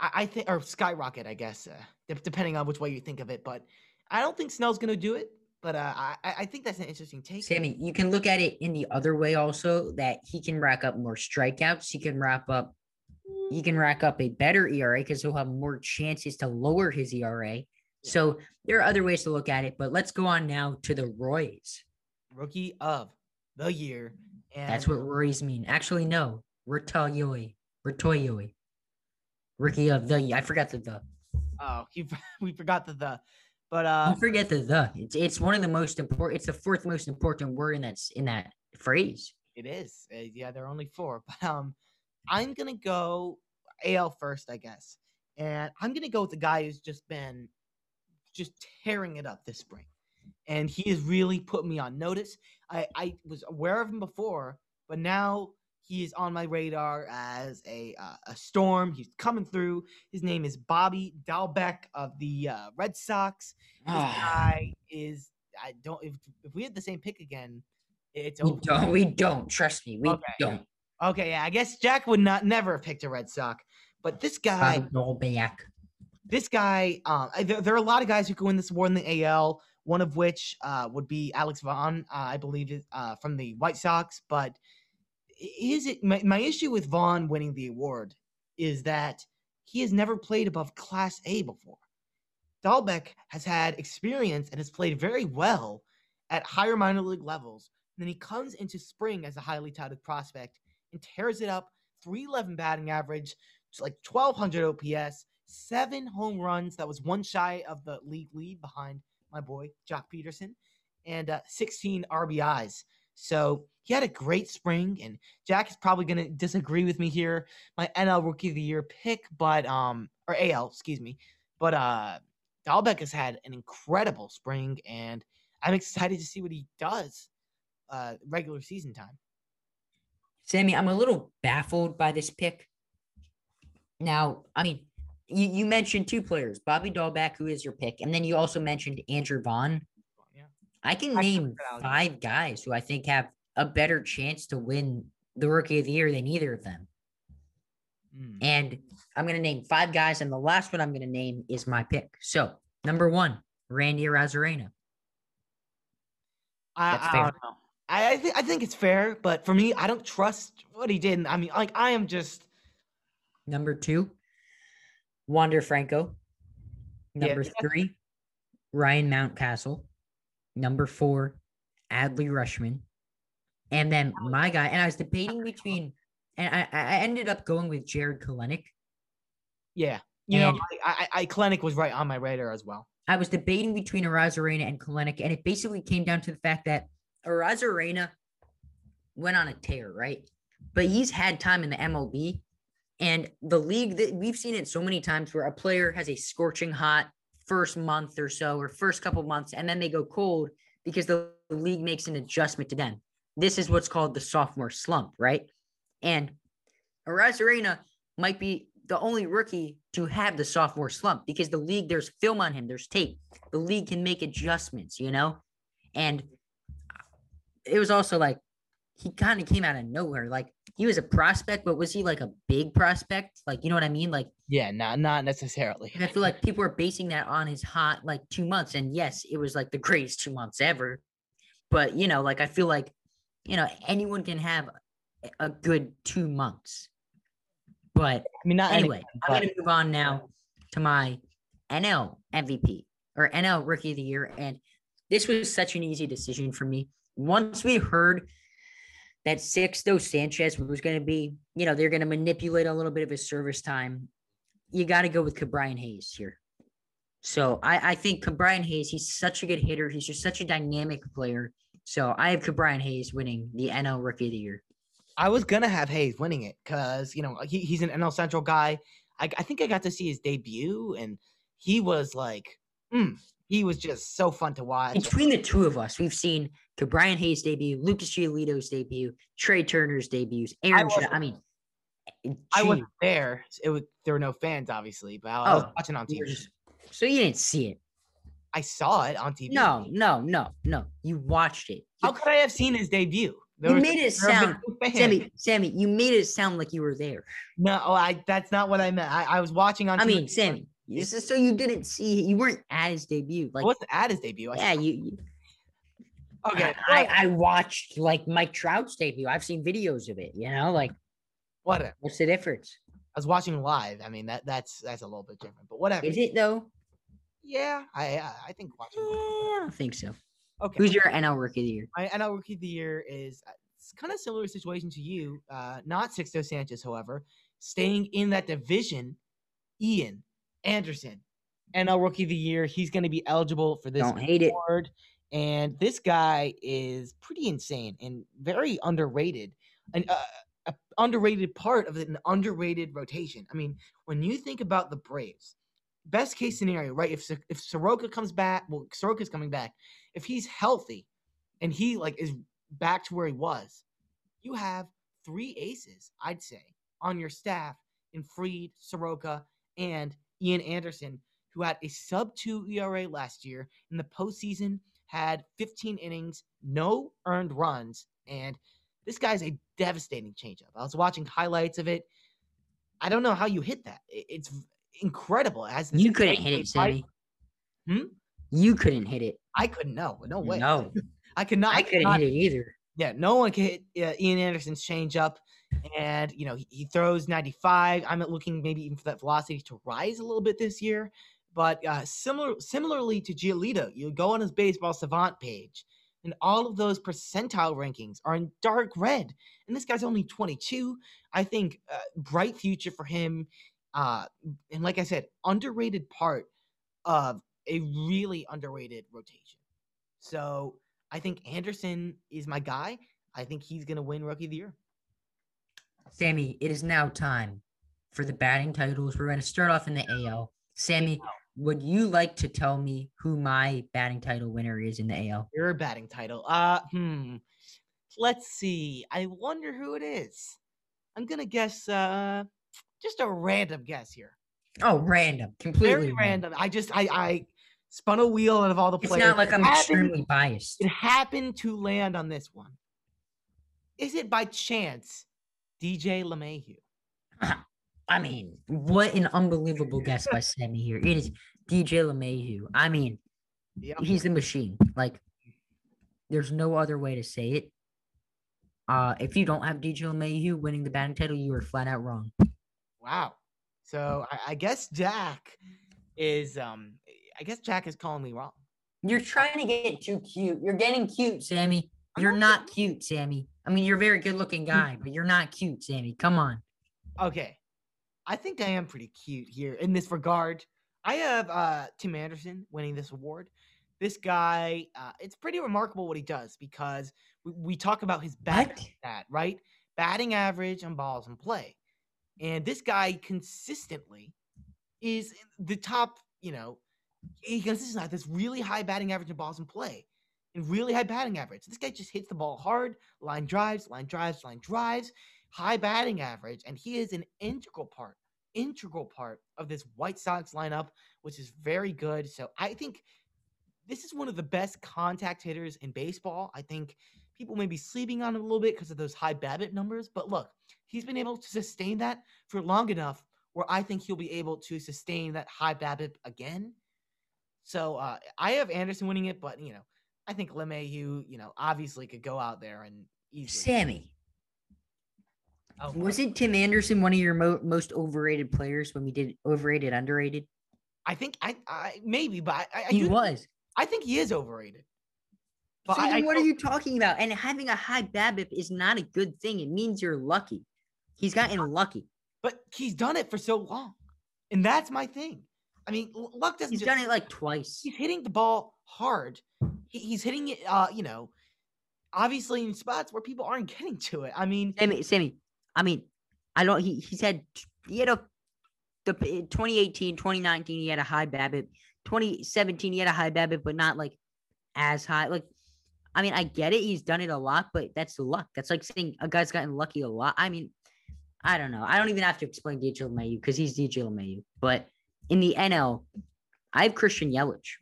Speaker 2: I, I think, or skyrocket, I guess, uh, depending on which way you think of it. But I don't think Snell's going to do it. But uh, I, I think that's an interesting take.
Speaker 1: Sammy, you can look at it in the other way also that he can rack up more strikeouts. He can wrap up, he can rack up a better ERA because he'll have more chances to lower his ERA. So there are other ways to look at it, but let's go on now to the Roys.
Speaker 2: Rookie of the year.
Speaker 1: And That's what Roys mean. Actually, no. Ritoyoi. Ritoyoi. Rookie of the year. I forgot the the.
Speaker 2: Oh, you, we forgot the the. But uh
Speaker 1: Don't forget the the. It's it's one of the most important it's the fourth most important word in that in that phrase.
Speaker 2: It is. Uh, yeah, there are only four. But um I'm gonna go AL first, I guess. And I'm gonna go with the guy who's just been just tearing it up this spring. And he has really put me on notice. I, I was aware of him before, but now he is on my radar as a uh, a storm. He's coming through. His name is Bobby Dalbec of the uh, Red Sox. This guy is. I don't. If, if we had the same pick again, it's
Speaker 1: we. Don't, we don't. Trust me. We okay. don't.
Speaker 2: Okay, yeah. I guess Jack would not never have picked a Red Sox, but this guy.
Speaker 1: Dalbec.
Speaker 2: This guy. Um, there, there, are a lot of guys who could win this award in the AL. One of which uh, would be Alex Vaughn, uh, I believe, uh, from the White Sox, but is it my, my issue with Vaughn winning the award is that he has never played above Class A before. Dalbec has had experience and has played very well at higher minor league levels. And then he comes into spring as a highly touted prospect and tears it up 311 batting average, like 1200 OPS, seven home runs. That was one shy of the league lead behind my boy Joc Pederson, and uh, 16 RBIs. So he had a great spring, and Jack is probably going to disagree with me here. My NL Rookie of the Year pick, but um, or AL, excuse me, but uh, Dalbec has had an incredible spring, and I'm excited to see what he does uh regular season time.
Speaker 1: Sammy, I'm a little baffled by this pick. Now, I mean, you, you mentioned two players, Bobby Dalbec, who is your pick, and then you also mentioned Andrew Vaughn. I can name five guys who I think have a better chance to win the rookie of the year than either of them.
Speaker 2: Mm.
Speaker 1: And I'm going to name five guys, and the last one I'm going to name is my pick. So, number one, Randy Arozarena.
Speaker 2: I,
Speaker 1: That's
Speaker 2: I
Speaker 1: fair.
Speaker 2: don't know. I I, th- I think it's fair, but for me, I don't trust what he did. I mean, like I am just
Speaker 1: Number two, Wander Franco. Number
Speaker 2: yeah.
Speaker 1: three, Ryan Mountcastle. Number four, Adley Rutschman. And then my guy, and I was debating between, and I, I ended up going with Jarred Kelenic.
Speaker 2: yeah. You know, I, I, I Kelenic was right on my radar as well.
Speaker 1: I was debating between Arozarena and Kelenic, and it basically came down to the fact that Arozarena went on a tear, right? But he's had time in the MLB, and the league that we've seen it so many times where a player has a scorching hot first month or so, or first couple months, and then they go cold because the league makes an adjustment to them. This is what's called the sophomore slump, right? And Arozarena might be the only rookie to have the sophomore slump because the league, there's film on him, there's tape. The league can make adjustments, you know? And it was also like he kind of came out of nowhere. Like he was a prospect, but was he like a big prospect? Like, you know what I mean? Like,
Speaker 2: Yeah, not not necessarily.
Speaker 1: and I feel like people are basing that on his hot like two months. And yes, it was like the greatest two months ever. But you know, like I feel like, you know, anyone can have a- good two months. But
Speaker 2: I mean, not
Speaker 1: anyway,
Speaker 2: anyone,
Speaker 1: I'm gonna move on now to my NL MVP or NL Rookie of the Year, and this was such an easy decision for me. Once we heard that Sixto Sanchez was going to be, you know, they're going to manipulate a little bit of his service time. You got to go with Ke'Bryan Hayes here. So I, I think Ke'Bryan Hayes, he's such a good hitter. He's just such a dynamic player. So I have Ke'Bryan Hayes winning the NL Rookie of the Year.
Speaker 2: I was gonna have Hayes winning it because you know he, he's an NL Central guy. I, I think I got to see his debut, and he was like, mm, he was just so fun to watch.
Speaker 1: Between the two of us, we've seen Ke'Bryan Hayes debut, Lucas Giolito's debut, Trea Turner's debuts, Aaron. I
Speaker 2: wasn't-
Speaker 1: mean,
Speaker 2: I wasn't there. It was there were no fans, obviously, but I, I was
Speaker 1: Oh,
Speaker 2: watching on TV.
Speaker 1: so you didn't see it?
Speaker 2: I saw it on TV.
Speaker 1: No, no, no, no. You watched it.
Speaker 2: How could I have seen his debut? There
Speaker 1: You
Speaker 2: was-
Speaker 1: made it
Speaker 2: there have been
Speaker 1: sound,
Speaker 2: no.
Speaker 1: Sammy. Sammy, you made it sound like you were there.
Speaker 2: No, I that's not what I meant. I, I was watching on.
Speaker 1: I
Speaker 2: TV.
Speaker 1: mean, Sammy. This is so you didn't see. You weren't at his debut.
Speaker 2: I
Speaker 1: Like,
Speaker 2: wasn't at his debut. I,
Speaker 1: yeah, you. you
Speaker 2: okay.
Speaker 1: I, I watched like Mike Trout's debut. I've seen videos of it. You know, like
Speaker 2: whatever.
Speaker 1: what's the difference?
Speaker 2: I was watching live. I mean, that that's that's a little bit different, but whatever.
Speaker 1: Is it though?
Speaker 2: Yeah, I I, I think watching.
Speaker 1: I don't think so.
Speaker 2: Okay.
Speaker 1: Who's your NL Rookie of the Year?
Speaker 2: My NL Rookie of the Year is uh, it's kind of similar situation to you. Uh, not Sixto Sanchez, however, staying in that division. Ian Anderson, NL Rookie of the Year. He's going to be eligible for this
Speaker 1: Don't hate it.
Speaker 2: And this guy is pretty insane and very underrated. An uh, a underrated part of an underrated rotation. I mean, when you think about the Braves, best case scenario, right? If if Soroka comes back, well, Soroka's coming back. If he's healthy and he like is back to where he was, you have three aces, I'd say, on your staff in Fried, Soroka, and Ian Anderson, who had a sub two ERA last year in the postseason, had 15 innings, no earned runs, and this guy's a devastating changeup. I was watching highlights of it. I don't know how you hit that. It's incredible. As
Speaker 1: You couldn't hit it. Sammy.
Speaker 2: Hmm?
Speaker 1: You couldn't hit it.
Speaker 2: I couldn't. No, no way.
Speaker 1: No,
Speaker 2: I could not.
Speaker 1: I couldn't
Speaker 2: not-
Speaker 1: hit it either.
Speaker 2: Yeah, no one could hit uh, Ian Anderson's changeup, and you know he, he throws 95. I'm looking maybe even for that velocity to rise a little bit this year. But uh, similar, similarly to Giolito, you go on his baseball savant page, and all of those percentile rankings are in dark red. And this guy's only 22. I think uh, bright future for him. Uh, and like I said, underrated part of a really underrated rotation. So I think Anderson is my guy. I think he's going to win Rookie of the Year.
Speaker 1: Sammy, it is now time for the batting titles. We're going to start off in the AL. Sammy, would you like to tell me who my batting title winner is in the AL?
Speaker 2: Your batting title. Uh, hmm. Let's see. I wonder who it is. I'm gonna guess. Uh, just a random guess here.
Speaker 1: Oh, random, completely
Speaker 2: Very random. I just I I spun a wheel out of all the
Speaker 1: It's
Speaker 2: players.
Speaker 1: not like I'm
Speaker 2: happened-
Speaker 1: extremely biased.
Speaker 2: It happened to land on this one. Is it by chance DJ LeMahieu?
Speaker 1: I mean, what an unbelievable guess by Sammy here. It is DJ LeMahieu. I mean,
Speaker 2: Yep.
Speaker 1: he's the machine. Like, there's no other way to say it. Uh, if you don't have DJ LeMahieu winning the batting title, you are flat out wrong.
Speaker 2: Wow. So I, I guess Jack is um I guess Jack is calling me wrong.
Speaker 1: You're trying to get too cute. You're getting cute, Sammy. You're
Speaker 2: not
Speaker 1: cute, Sammy. I mean, you're a very good looking guy, but you're not cute, Sammy. Come on.
Speaker 2: Okay. I think I am pretty cute here in this regard. I have uh Tim Anderson winning this award. This guy, uh, it's pretty remarkable what he does because we, we talk about his
Speaker 1: bat,
Speaker 2: stat, right? Batting average and balls in play. And this guy consistently is the top, you know, he consistently has this really high batting average and balls in play and really high batting average. This guy just hits the ball hard, line drives, line drives, line drives, high batting average, and he is an integral part, integral part of this White Sox lineup, which is very good. So I think this is one of the best contact hitters in baseball. I think people may be sleeping on him a little bit because of those high BABIP numbers, but look, he's been able to sustain that for long enough where I think he'll be able to sustain that high BABIP again. So uh, I have Anderson winning it, but you know, I think LeMahieu, you know, obviously could go out there and easily.
Speaker 1: Sammy,
Speaker 2: Oh,
Speaker 1: wasn't Tim Anderson one of your mo- most overrated players when we did overrated, underrated?
Speaker 2: I think I, I maybe, but I, I,
Speaker 1: He
Speaker 2: do-
Speaker 1: was.
Speaker 2: I think he is overrated. But
Speaker 1: So
Speaker 2: I
Speaker 1: what are you talking about? And having a high BABIP is not a good thing. It means you're lucky. He's gotten lucky.
Speaker 2: But he's done it for so long, and that's my thing. I mean, luck doesn't.
Speaker 1: He's
Speaker 2: just,
Speaker 1: done it like twice.
Speaker 2: He's hitting the ball hard. He, he's hitting it. Uh, you know, obviously in spots where people aren't getting to it. I mean,
Speaker 1: Sammy, Sammy, I mean, I don't. He he's had he had a the p- 2018, 2019, he had a high BABIP. 2017, he had a high BABIP, but not like as high. Like, I mean, I get it. He's done it a lot, but that's luck. That's like saying a guy's gotten lucky a lot. I mean, I don't know. I don't even have to explain DJ LeMahieu because he's DJ LeMahieu. But in the NL, I have Christian Yelich.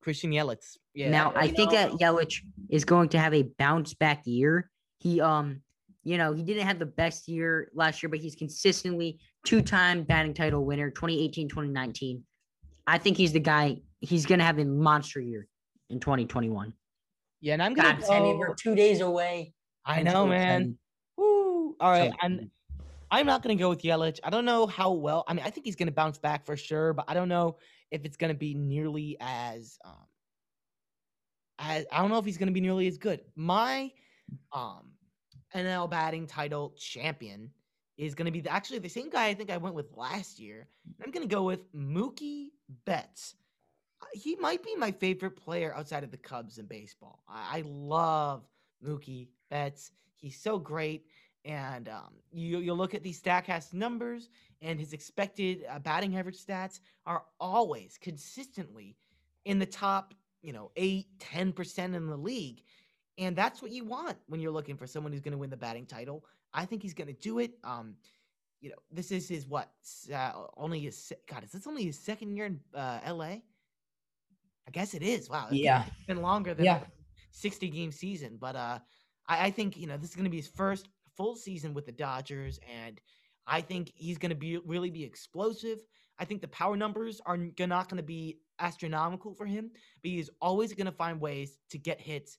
Speaker 2: Christian Yelich. Yeah.
Speaker 1: now I
Speaker 2: you
Speaker 1: think
Speaker 2: know,
Speaker 1: that Yelich is going to have a bounce back year. He um, you know, he didn't have the best year last year, but he's consistently two-time batting title winner, 2018, 2019. I think he's the guy. He's gonna have a monster year in 2021.
Speaker 2: Yeah, and I'm gonna.
Speaker 1: God, Sammy,
Speaker 2: go-
Speaker 1: we're two days away.
Speaker 2: I know, man. Woo! All right,
Speaker 1: So
Speaker 2: and
Speaker 1: excited.
Speaker 2: I'm not gonna go with Yelich. I don't know how well. I mean, I think he's gonna bounce back for sure, but I don't know if it's gonna be nearly as um as I don't know if he's gonna be nearly as good. My um NL batting title champion is gonna be the, actually the same guy I think I went with last year. I'm gonna go with Mookie Betts. Uh, He might be my favorite player outside of the Cubs in baseball. I, I love Mookie Betts. He's so great. And um, you you look at these Statcast numbers, and his expected uh, batting average stats are always consistently in the top, you know, eight, 10% in the league. And that's what you want when you're looking for someone who's going to win the batting title. I think he's going to do it. Um, you know, this is his what? Uh, only his God, is this only his second year in uh, LA? I guess it is. Wow, it's
Speaker 1: Yeah,
Speaker 2: been longer than
Speaker 1: Yeah.
Speaker 2: a 60 game season. But uh, I, I think you know this is going to be his first full season with the Dodgers, and I think he's going to be really be explosive. I think the power numbers are not going to be astronomical for him, but he's always going to find ways to get hits.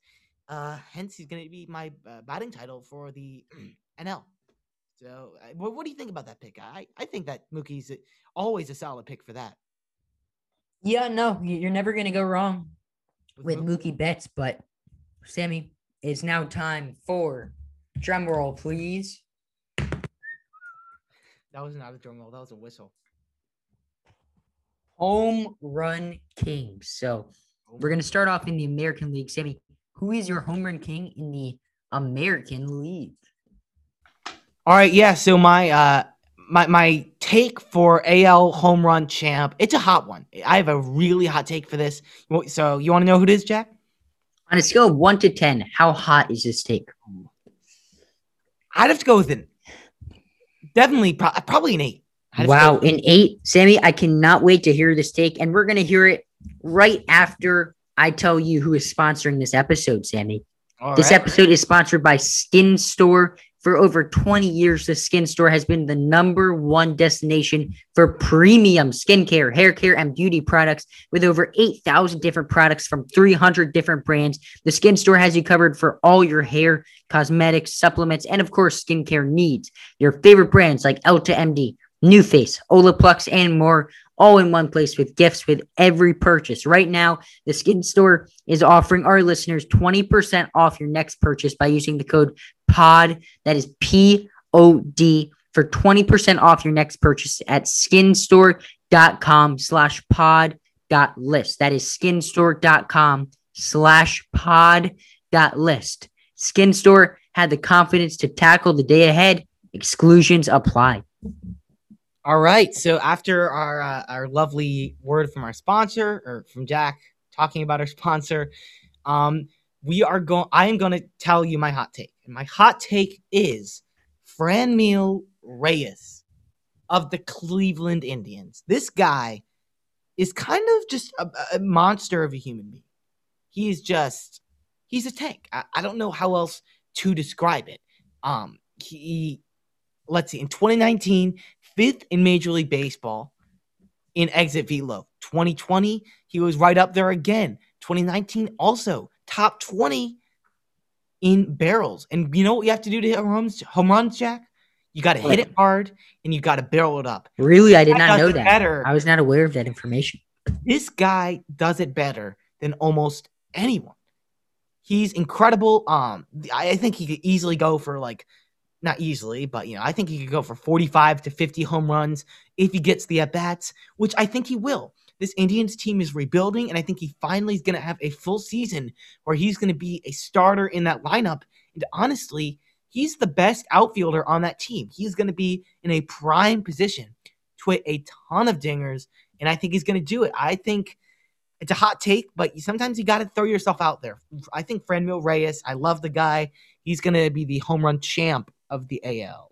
Speaker 2: Uh, hence, he's going to be my uh, batting title for the NL. So, uh, what, what do you think about that pick? I, I think that Mookie's always a solid pick for that.
Speaker 1: yeah. No, you- you're never gonna go wrong with
Speaker 2: Mookie.
Speaker 1: Mookie Betts. But Sammy, it's now time for drum roll, please.
Speaker 2: That was not a drum roll. That was a whistle.
Speaker 1: home run king. So we're gonna start off in the American League. Sammy, who is your home run king in the American League?
Speaker 2: All right, yeah. So my uh my my take for AL home run champ, it's a hot one. I have a really hot take for this. So you want to know who it is, Jack?
Speaker 1: On a scale of one to ten, how hot is this take?
Speaker 2: I'd have to go with an definitely pro- probably an eight.
Speaker 1: Wow, an eight, Sammy. I cannot wait to hear this take, and we're gonna hear it right after I tell you who is sponsoring this episode, Sammy. All this right. episode is sponsored by Skin Store for over 20 years, the Skin Store has been the number one destination for premium skincare, hair care, and beauty products with over 8,000 different products from 300 different brands. The Skin Store has you covered for all your hair, cosmetics, supplements, and of course, skincare needs. Your favorite brands like Elta MD, NuFACE, Olaplex, and more all in one place with gifts with every purchase. Right now, the Skin Store is offering our listeners 20% off your next purchase by using the code POD. That is P O D for 20% off your next purchase at skinstore.com slash pod dot list. That is skinstore.com slash pod dot list. Skin Store had the confidence to tackle the day ahead. Exclusions apply.
Speaker 2: All right. So after our uh, our lovely word from our sponsor or from Jack talking about our sponsor, um, we are going. I am going to tell you my hot take, and my hot take is Franmil Reyes of the Cleveland Indians. This guy is kind of just a, a monster of a human being. He is just he's a tank. I, I don't know how else to describe it. Um, he let's see in 2019 fifth in Major League Baseball in exit velo. 2020, he was right up there again. 2019, also top 20 in barrels. And you know what you have to do to hit home runs, home runs Jack? You got to hit it hard and you got to barrel it up.
Speaker 1: Really? I did not know that. Better. I was not aware of that information.
Speaker 2: This guy does it better than almost anyone. He's incredible. Um, I think he could easily go for like not easily, but you know, I think he could go for 45 to 50 home runs if he gets the at bats, which I think he will. This Indians team is rebuilding, and I think he finally is going to have a full season where he's going to be a starter in that lineup. And honestly, he's the best outfielder on that team. He's going to be in a prime position to hit a ton of dingers, and I think he's going to do it. I think it's a hot take, but sometimes you got to throw yourself out there. I think Franmil Reyes, I love the guy. He's going to be the home run champ of the AL.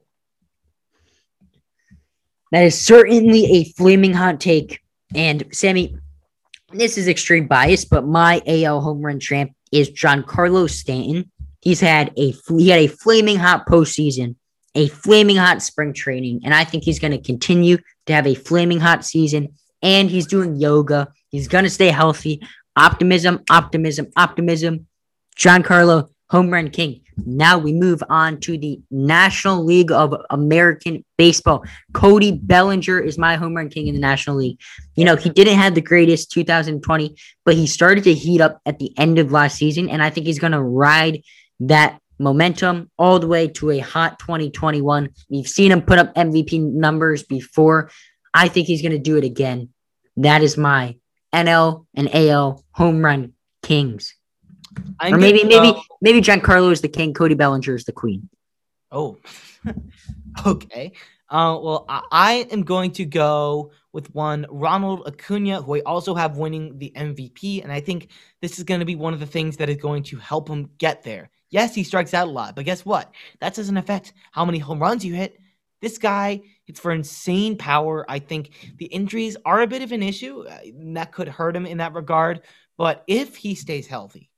Speaker 1: That is certainly a flaming hot take. And Sammy, this is extreme bias, but my AL home run champ is Giancarlo Stanton. He's had a he had a flaming hot postseason, a flaming hot spring training, and I think he's going to continue to have a flaming hot season. And he's doing yoga. He's going to stay healthy. Optimism, optimism, optimism. Giancarlo, home run king. Now we move on to the National League of American Baseball. Cody Bellinger is my home run king in the National League. You know, he didn't have the greatest 2020, but he started to heat up at the end of last season, and I think he's going to ride that momentum all the way to a hot 2021. We've seen him put up MVP numbers before. I think he's going to do it again. That is my NL and AL home run kings. I'm or maybe maybe maybe Giancarlo is the king, Cody Bellinger is the queen.
Speaker 2: Oh, okay. Uh, well, I, I, am going to go with one Ronald Acuna, who I also have winning the MVP, and I think this is going to be one of the things that is going to help him get there. Yes, he strikes out a lot, but guess what? That doesn't affect how many home runs you hit. This guy hits for insane power. I think the injuries are a bit of an issue. Uh, that could hurt him in that regard. But if he stays healthy,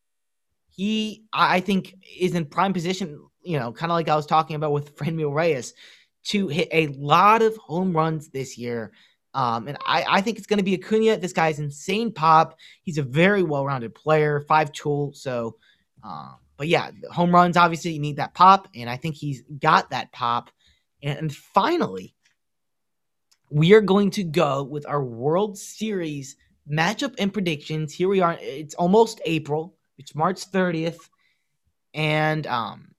Speaker 2: he I think is in prime position, you know, kind of like I was talking about with Franmil Reyes, to hit a lot of home runs this year. Um, and I, I think it's going to be Acuna. This guy's insane pop. He's a very well-rounded player, five tool. So, um, but yeah, home runs obviously you need that pop, and I think he's got that pop. And, and finally, we are going to go with our World Series matchup and predictions. Here we are. It's almost April. It's March 30th, and um,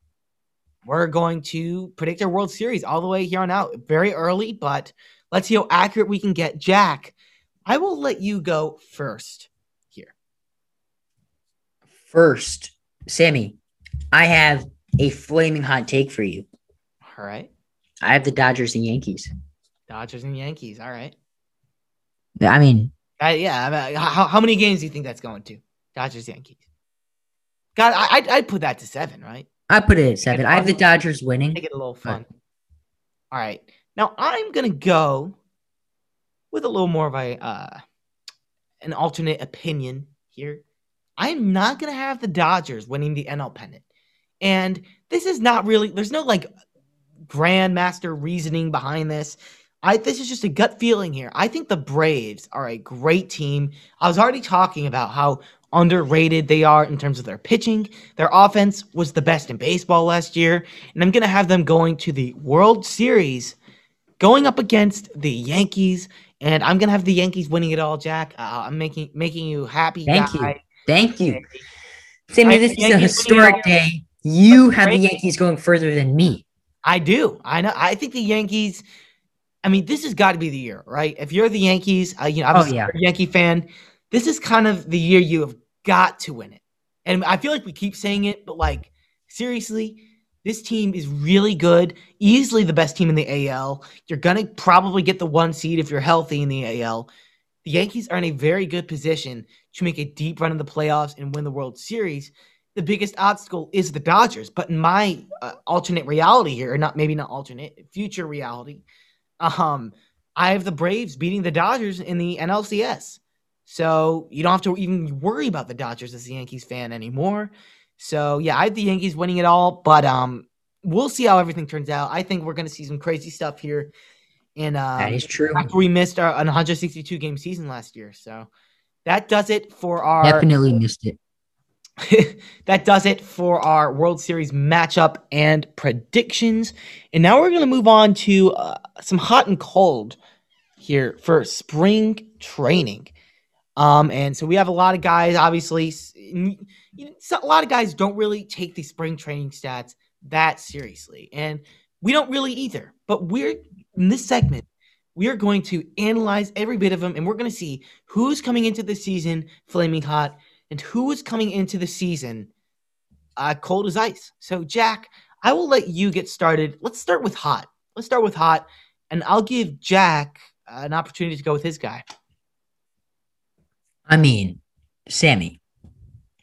Speaker 2: we're going to predict our World Series all the way here on out. Very early, but let's see how accurate we can get. Jack, I will let you go first here.
Speaker 1: First, Sammy, I have a flaming hot take for you.
Speaker 2: All right.
Speaker 1: I have the Dodgers and Yankees.
Speaker 2: Dodgers and Yankees. All right.
Speaker 1: I mean,
Speaker 2: uh, yeah. I mean, how, how many games do you think that's going to? Dodgers Yankees. God, I, I'd, put that to seven, right?
Speaker 1: I put it at seven. I have the Dodgers winning.
Speaker 2: Make it a little fun. All right. Now I'm gonna go with a little more of a uh, an alternate opinion here. I'm not gonna have the Dodgers winning the NL pennant, and this is not really. There's no like grandmaster reasoning behind this. I this is just a gut feeling here. I think the Braves are a great team. I was already talking about how underrated they are in terms of their pitching. Their offense was the best in baseball last year, and I'm going to have them going to the World Series going up against the Yankees, and I'm going to have the Yankees winning it all, Jack. Uh, I'm making making you happy.
Speaker 1: Thank guy. you. Thank you. Sammy, this is a historic day. You have the Yankees going further than me.
Speaker 2: I do. I know. I think the Yankees. I mean, this has got to be the year, right? If you're the Yankees, uh, you know, I'm oh, yeah. a Yankee fan. This is kind of the year you have got to win it. And I feel like we keep saying it, but like seriously, this team is really good, easily the best team in the AL. You're going to probably get the one seed if you're healthy in the AL. The Yankees are in a very good position to make a deep run in the playoffs and win the World Series. The biggest obstacle is the Dodgers, but in my uh, alternate reality here, or not maybe not alternate, future reality, um, I have the Braves beating the Dodgers in the NLCS. So you don't have to even worry about the Dodgers as a Yankees fan anymore. So yeah, I have the Yankees winning it all, but um, we'll see how everything turns out. I think we're going to see some crazy stuff here. And uh,
Speaker 1: that is true.
Speaker 2: After we missed our 162 game season last year, so that does it for our.
Speaker 1: Definitely missed it.
Speaker 2: that does it for our World Series matchup and predictions. And now we're going to move on to uh, some hot and cold here for spring training. Um, and so we have a lot of guys, obviously, a lot of guys don't really take the spring training stats that seriously. And we don't really either. But we're in this segment, we are going to analyze every bit of them and we're going to see who's coming into the season flaming hot and who is coming into the season uh, cold as ice. So, Jack, I will let you get started. Let's start with hot. Let's start with hot, and I'll give Jack an opportunity to go with his guy.
Speaker 1: I mean, Sammy,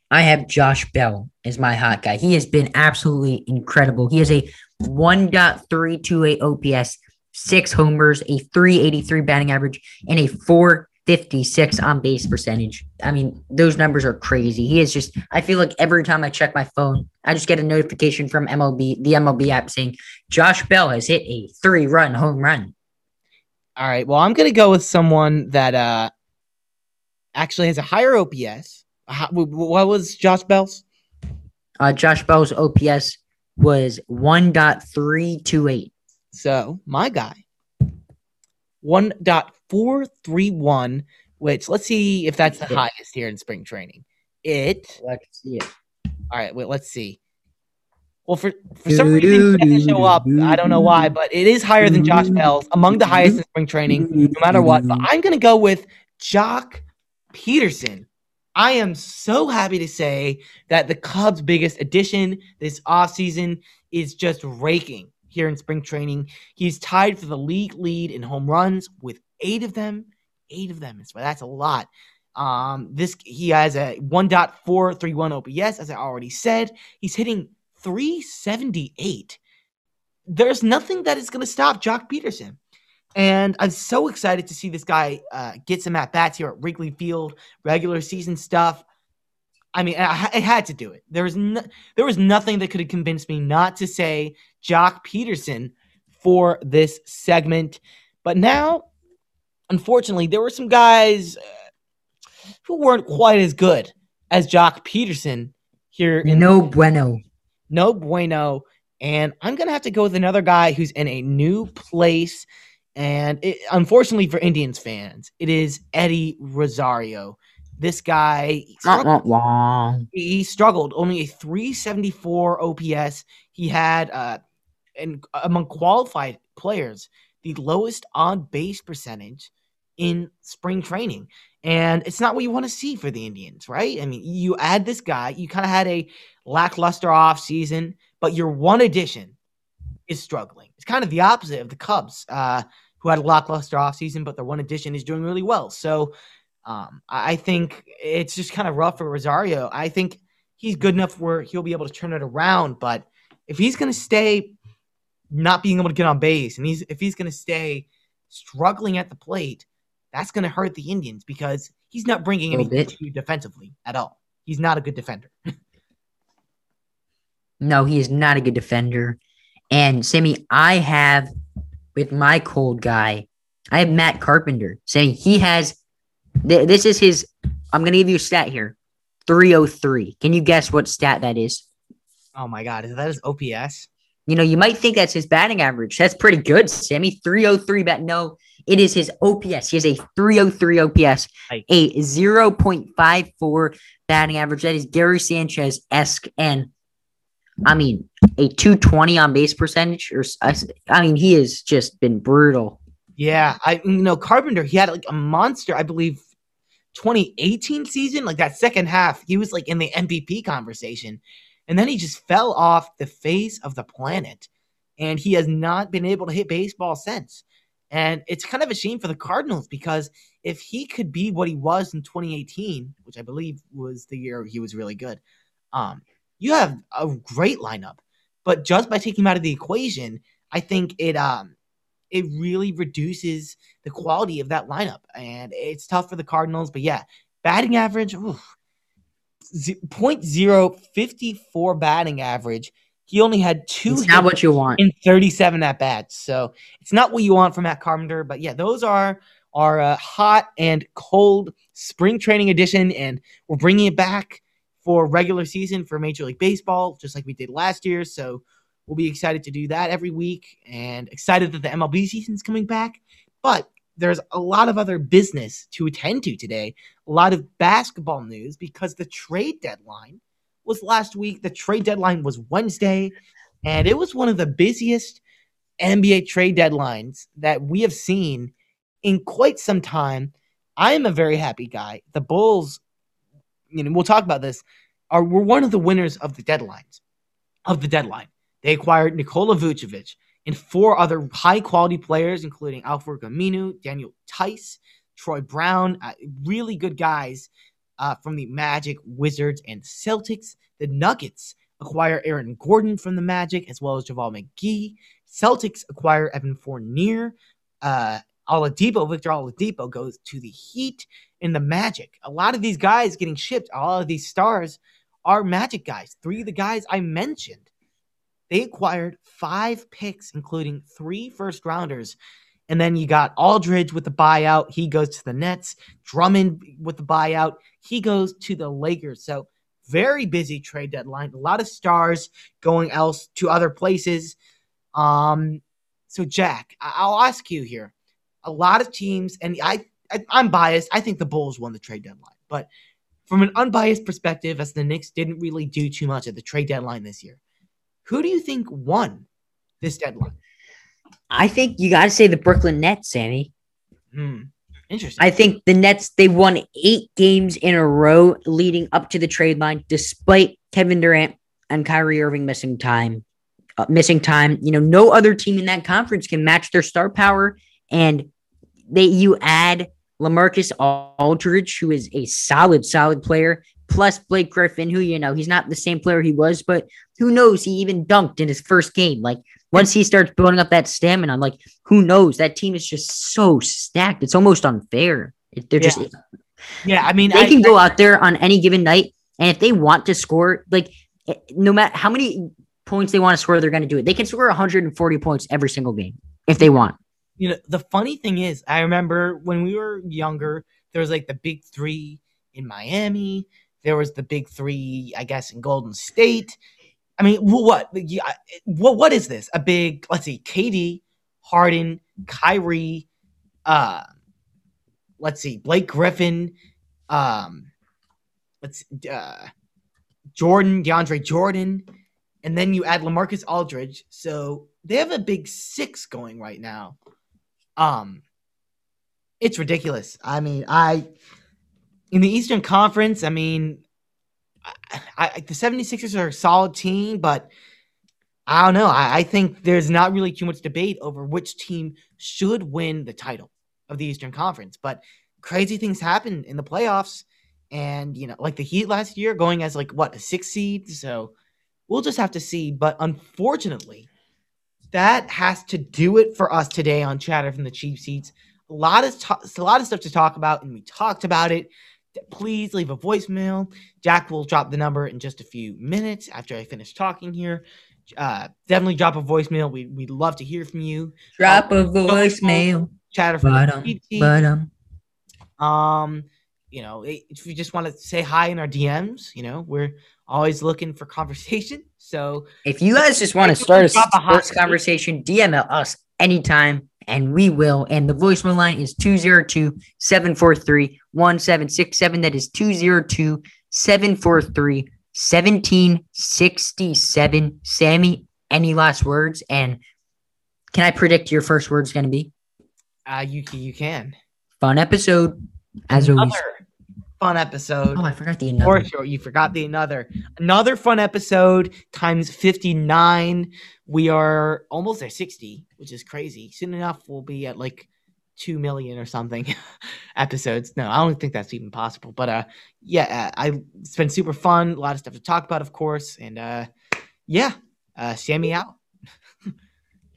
Speaker 1: I have Josh Bell as my hot guy. He has been absolutely incredible. He has a 1.328 OPS, six homers, a 383 batting average, and a 456 on base percentage. I mean, those numbers are crazy. He is just, I feel like every time I check my phone, I just get a notification from MLB, the MLB app saying Josh Bell has hit a three run home run.
Speaker 2: All right. Well, I'm going to go with someone that, uh, actually has a higher OPS. What was Josh Bell's?
Speaker 1: Uh, Josh Bell's OPS was 1.328.
Speaker 2: So my guy, 1.431, which let's see if that's the highest here in spring training. It.
Speaker 1: Let's see it.
Speaker 2: All right, wait, let's see. Well, for, for some reason, it didn't show up. I don't know why, but it is higher than Josh Bell's, among the highest in spring training, no matter what. But I'm going to go with Joc Pederson. I am so happy to say that the Cubs' biggest addition this offseason is just raking here in spring training. He's tied for the league lead in home runs with eight of them. Eight of them. That's a lot. Um, this he has a 1.431 OPS, as I already said. He's hitting 378. There's nothing that is going to stop Joc Pederson. And I'm so excited to see this guy uh, get some at bats here at Wrigley Field, regular season stuff. I mean, I, I had to do it. There was no, there was nothing that could have convinced me not to say Joc Pederson for this segment. But now, unfortunately, there were some guys uh, who weren't quite as good as Joc Pederson here.
Speaker 1: In no bueno.
Speaker 2: No bueno. And I'm going to have to go with another guy who's in a new place and it, unfortunately for Indians fans, it is Eddie Rosario. This guy struggled, he struggled only a 374 OPS. He had uh and among qualified players, the lowest on base percentage in spring training. And it's not what you want to see for the Indians, right? I mean, you add this guy, you kind of had a lackluster off season, but your one addition is struggling. It's kind of the opposite of the Cubs, uh, who had a lackluster offseason, but their one addition is doing really well. So um, I think it's just kind of rough for Rosario. I think he's good enough where he'll be able to turn it around, but if he's going to stay not being able to get on base, and he's if he's going to stay struggling at the plate, that's going to hurt the Indians because he's not bringing anything to you defensively at all. He's not a good defender.
Speaker 1: no, he is not a good defender. And Sammy, I have with my cold guy, I have Matt Carpenter saying he has. Th- this is his. I'm going to give you a stat here 303. Can you guess what stat that is?
Speaker 2: Oh my God. Is that his OPS?
Speaker 1: You know, you might think that's his batting average. That's pretty good, Sammy. 303 bat. No, it is his OPS. He has a 303 OPS, a 0.54 batting average. That is Gary Sanchez esque. And I mean, a 220 on base percentage. Or I mean, he has just been brutal.
Speaker 2: Yeah. I, you know, Carpenter, he had like a monster, I believe, 2018 season, like that second half, he was like in the MVP conversation. And then he just fell off the face of the planet. And he has not been able to hit baseball since. And it's kind of a shame for the Cardinals because if he could be what he was in 2018, which I believe was the year he was really good, um, you have a great lineup. But just by taking him out of the equation, I think it um it really reduces the quality of that lineup. And it's tough for the Cardinals. But yeah, batting average, oof, 0.054 batting average. He only had two.
Speaker 1: It's not what you want
Speaker 2: in 37 at bats. So it's not what you want from Matt Carpenter. But yeah, those are our uh, hot and cold spring training edition, and we're bringing it back for regular season for Major League Baseball, just like we did last year. So we'll be excited to do that every week, and excited that the MLB season is coming back. But there's a lot of other business to attend to today, a lot of basketball news because the trade deadline was last week. The trade deadline was Wednesday, and it was one of the busiest NBA trade deadlines that we have seen in quite some time. I am a very happy guy. The Bulls, you know, we'll talk about this, are were one of the winners of the deadlines of the deadline. They acquired Nikola Vucevic, and four other high quality players, including Al-Farouq Aminu, Daniel Theis, Troy Brown, uh, really good guys uh, from the Magic, Wizards, and Celtics. The Nuggets acquire Aaron Gordon from the Magic, as well as JaVale McGee. Celtics acquire Evan Fournier. Uh, Oladipo, Victor Oladipo goes to the Heat in the Magic. A lot of these guys getting shipped, all of these stars are Magic guys. Three of the guys I mentioned they acquired five picks, including three first rounders. And then you got Aldridge with the buyout. He goes to the Nets. Drummond with the buyout. He goes to the Lakers. So very busy trade deadline. A lot of stars going else to other places. Um, so Jack, I- will ask you here. A lot of teams, and I, I I'm biased. I think the Bulls won the trade deadline, but from an unbiased perspective, as the Knicks didn't really do too much at the trade deadline this year, who do you think won this deadline?
Speaker 1: I think you got to say the Brooklyn Nets, Sammy.
Speaker 2: Hmm. Interesting.
Speaker 1: I think the Nets they won eight games in a row leading up to the trade line, despite Kevin Durant and Kyrie Irving missing time. Uh, missing time. You know, no other team in that conference can match their star power, and they you add LaMarcus Aldridge, who is a solid, solid player, plus Blake Griffin, who, you know, he's not the same player he was, but who knows? He even dunked in his first game. Like, once he starts building up that stamina, like, who knows? That team is just so stacked. It's almost unfair. They're just,
Speaker 2: yeah, yeah I mean,
Speaker 1: they I, can go out there on any given night, and if they want to score, like, eh, no matter how many points they want to score, they're going to do it. They can score 140 points every single game if they want.
Speaker 2: You know, the funny thing is, I remember when we were younger, there was like the big three in Miami. There was the big three, I guess, in Golden State. I mean, what? What? What is this? A big? Let's see, KD, Harden, Kyrie, uh, let's see, Blake Griffin, um, let's uh, Jordan, DeAndre Jordan, and then you add LaMarcus Aldridge. So they have a big six going right now. Um, It's ridiculous. I mean, I in the Eastern Conference, I mean, I, I, the 76ers are a solid team, but I don't know. I, I think there's not really too much debate over which team should win the title of the Eastern Conference. But crazy things happen in the playoffs. And, you know, like the Heat last year going as like what, a six seed. So we'll just have to see. But unfortunately, that has to do it for us today on Chatter from the Cheap Seats. A lot of to- a lot of stuff to talk about, and we talked about it. Please leave a voicemail. Jack will drop the number in just a few minutes after I finish talking here. Uh, definitely drop a voicemail. We we'd love to hear from you.
Speaker 1: Drop a voicemail.
Speaker 2: Chatter from the
Speaker 1: Bottom,
Speaker 2: Cheap Seats. Um, you know, if you just want to say hi in our DMs, you know, we're always looking for conversation. So
Speaker 1: If you guys just want to start a
Speaker 2: drop a hot
Speaker 1: sports conversation, DM us anytime and we will. And the voicemail line is 202 743 1767. That is 202 743 1767. Sammy, any last words? And can I predict your first word's going to be?
Speaker 2: uh, you you can
Speaker 1: Fun episode, as always.
Speaker 2: another fun episode.
Speaker 1: Oh, I forgot the another.
Speaker 2: sure, you forgot the another another fun episode times fifty nine. We are almost at sixty, which is crazy. Soon enough, we'll be at like two million or something episodes. No, I don't think that's even possible. But uh, yeah, uh, I it's been super fun. A lot of stuff to talk about, of course, and uh, yeah, uh, Sammy out.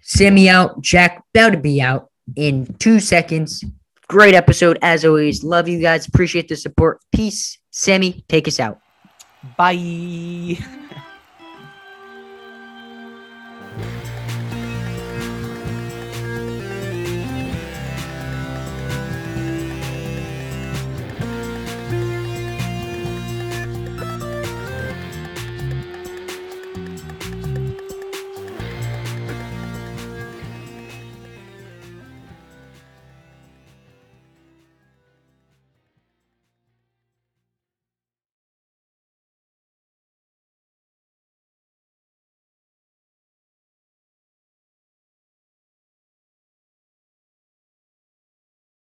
Speaker 1: Sammy out. Jack about to be out in two seconds. Great episode as always. Love you guys. Appreciate the support. Peace. Sammy, take us out.
Speaker 2: Bye.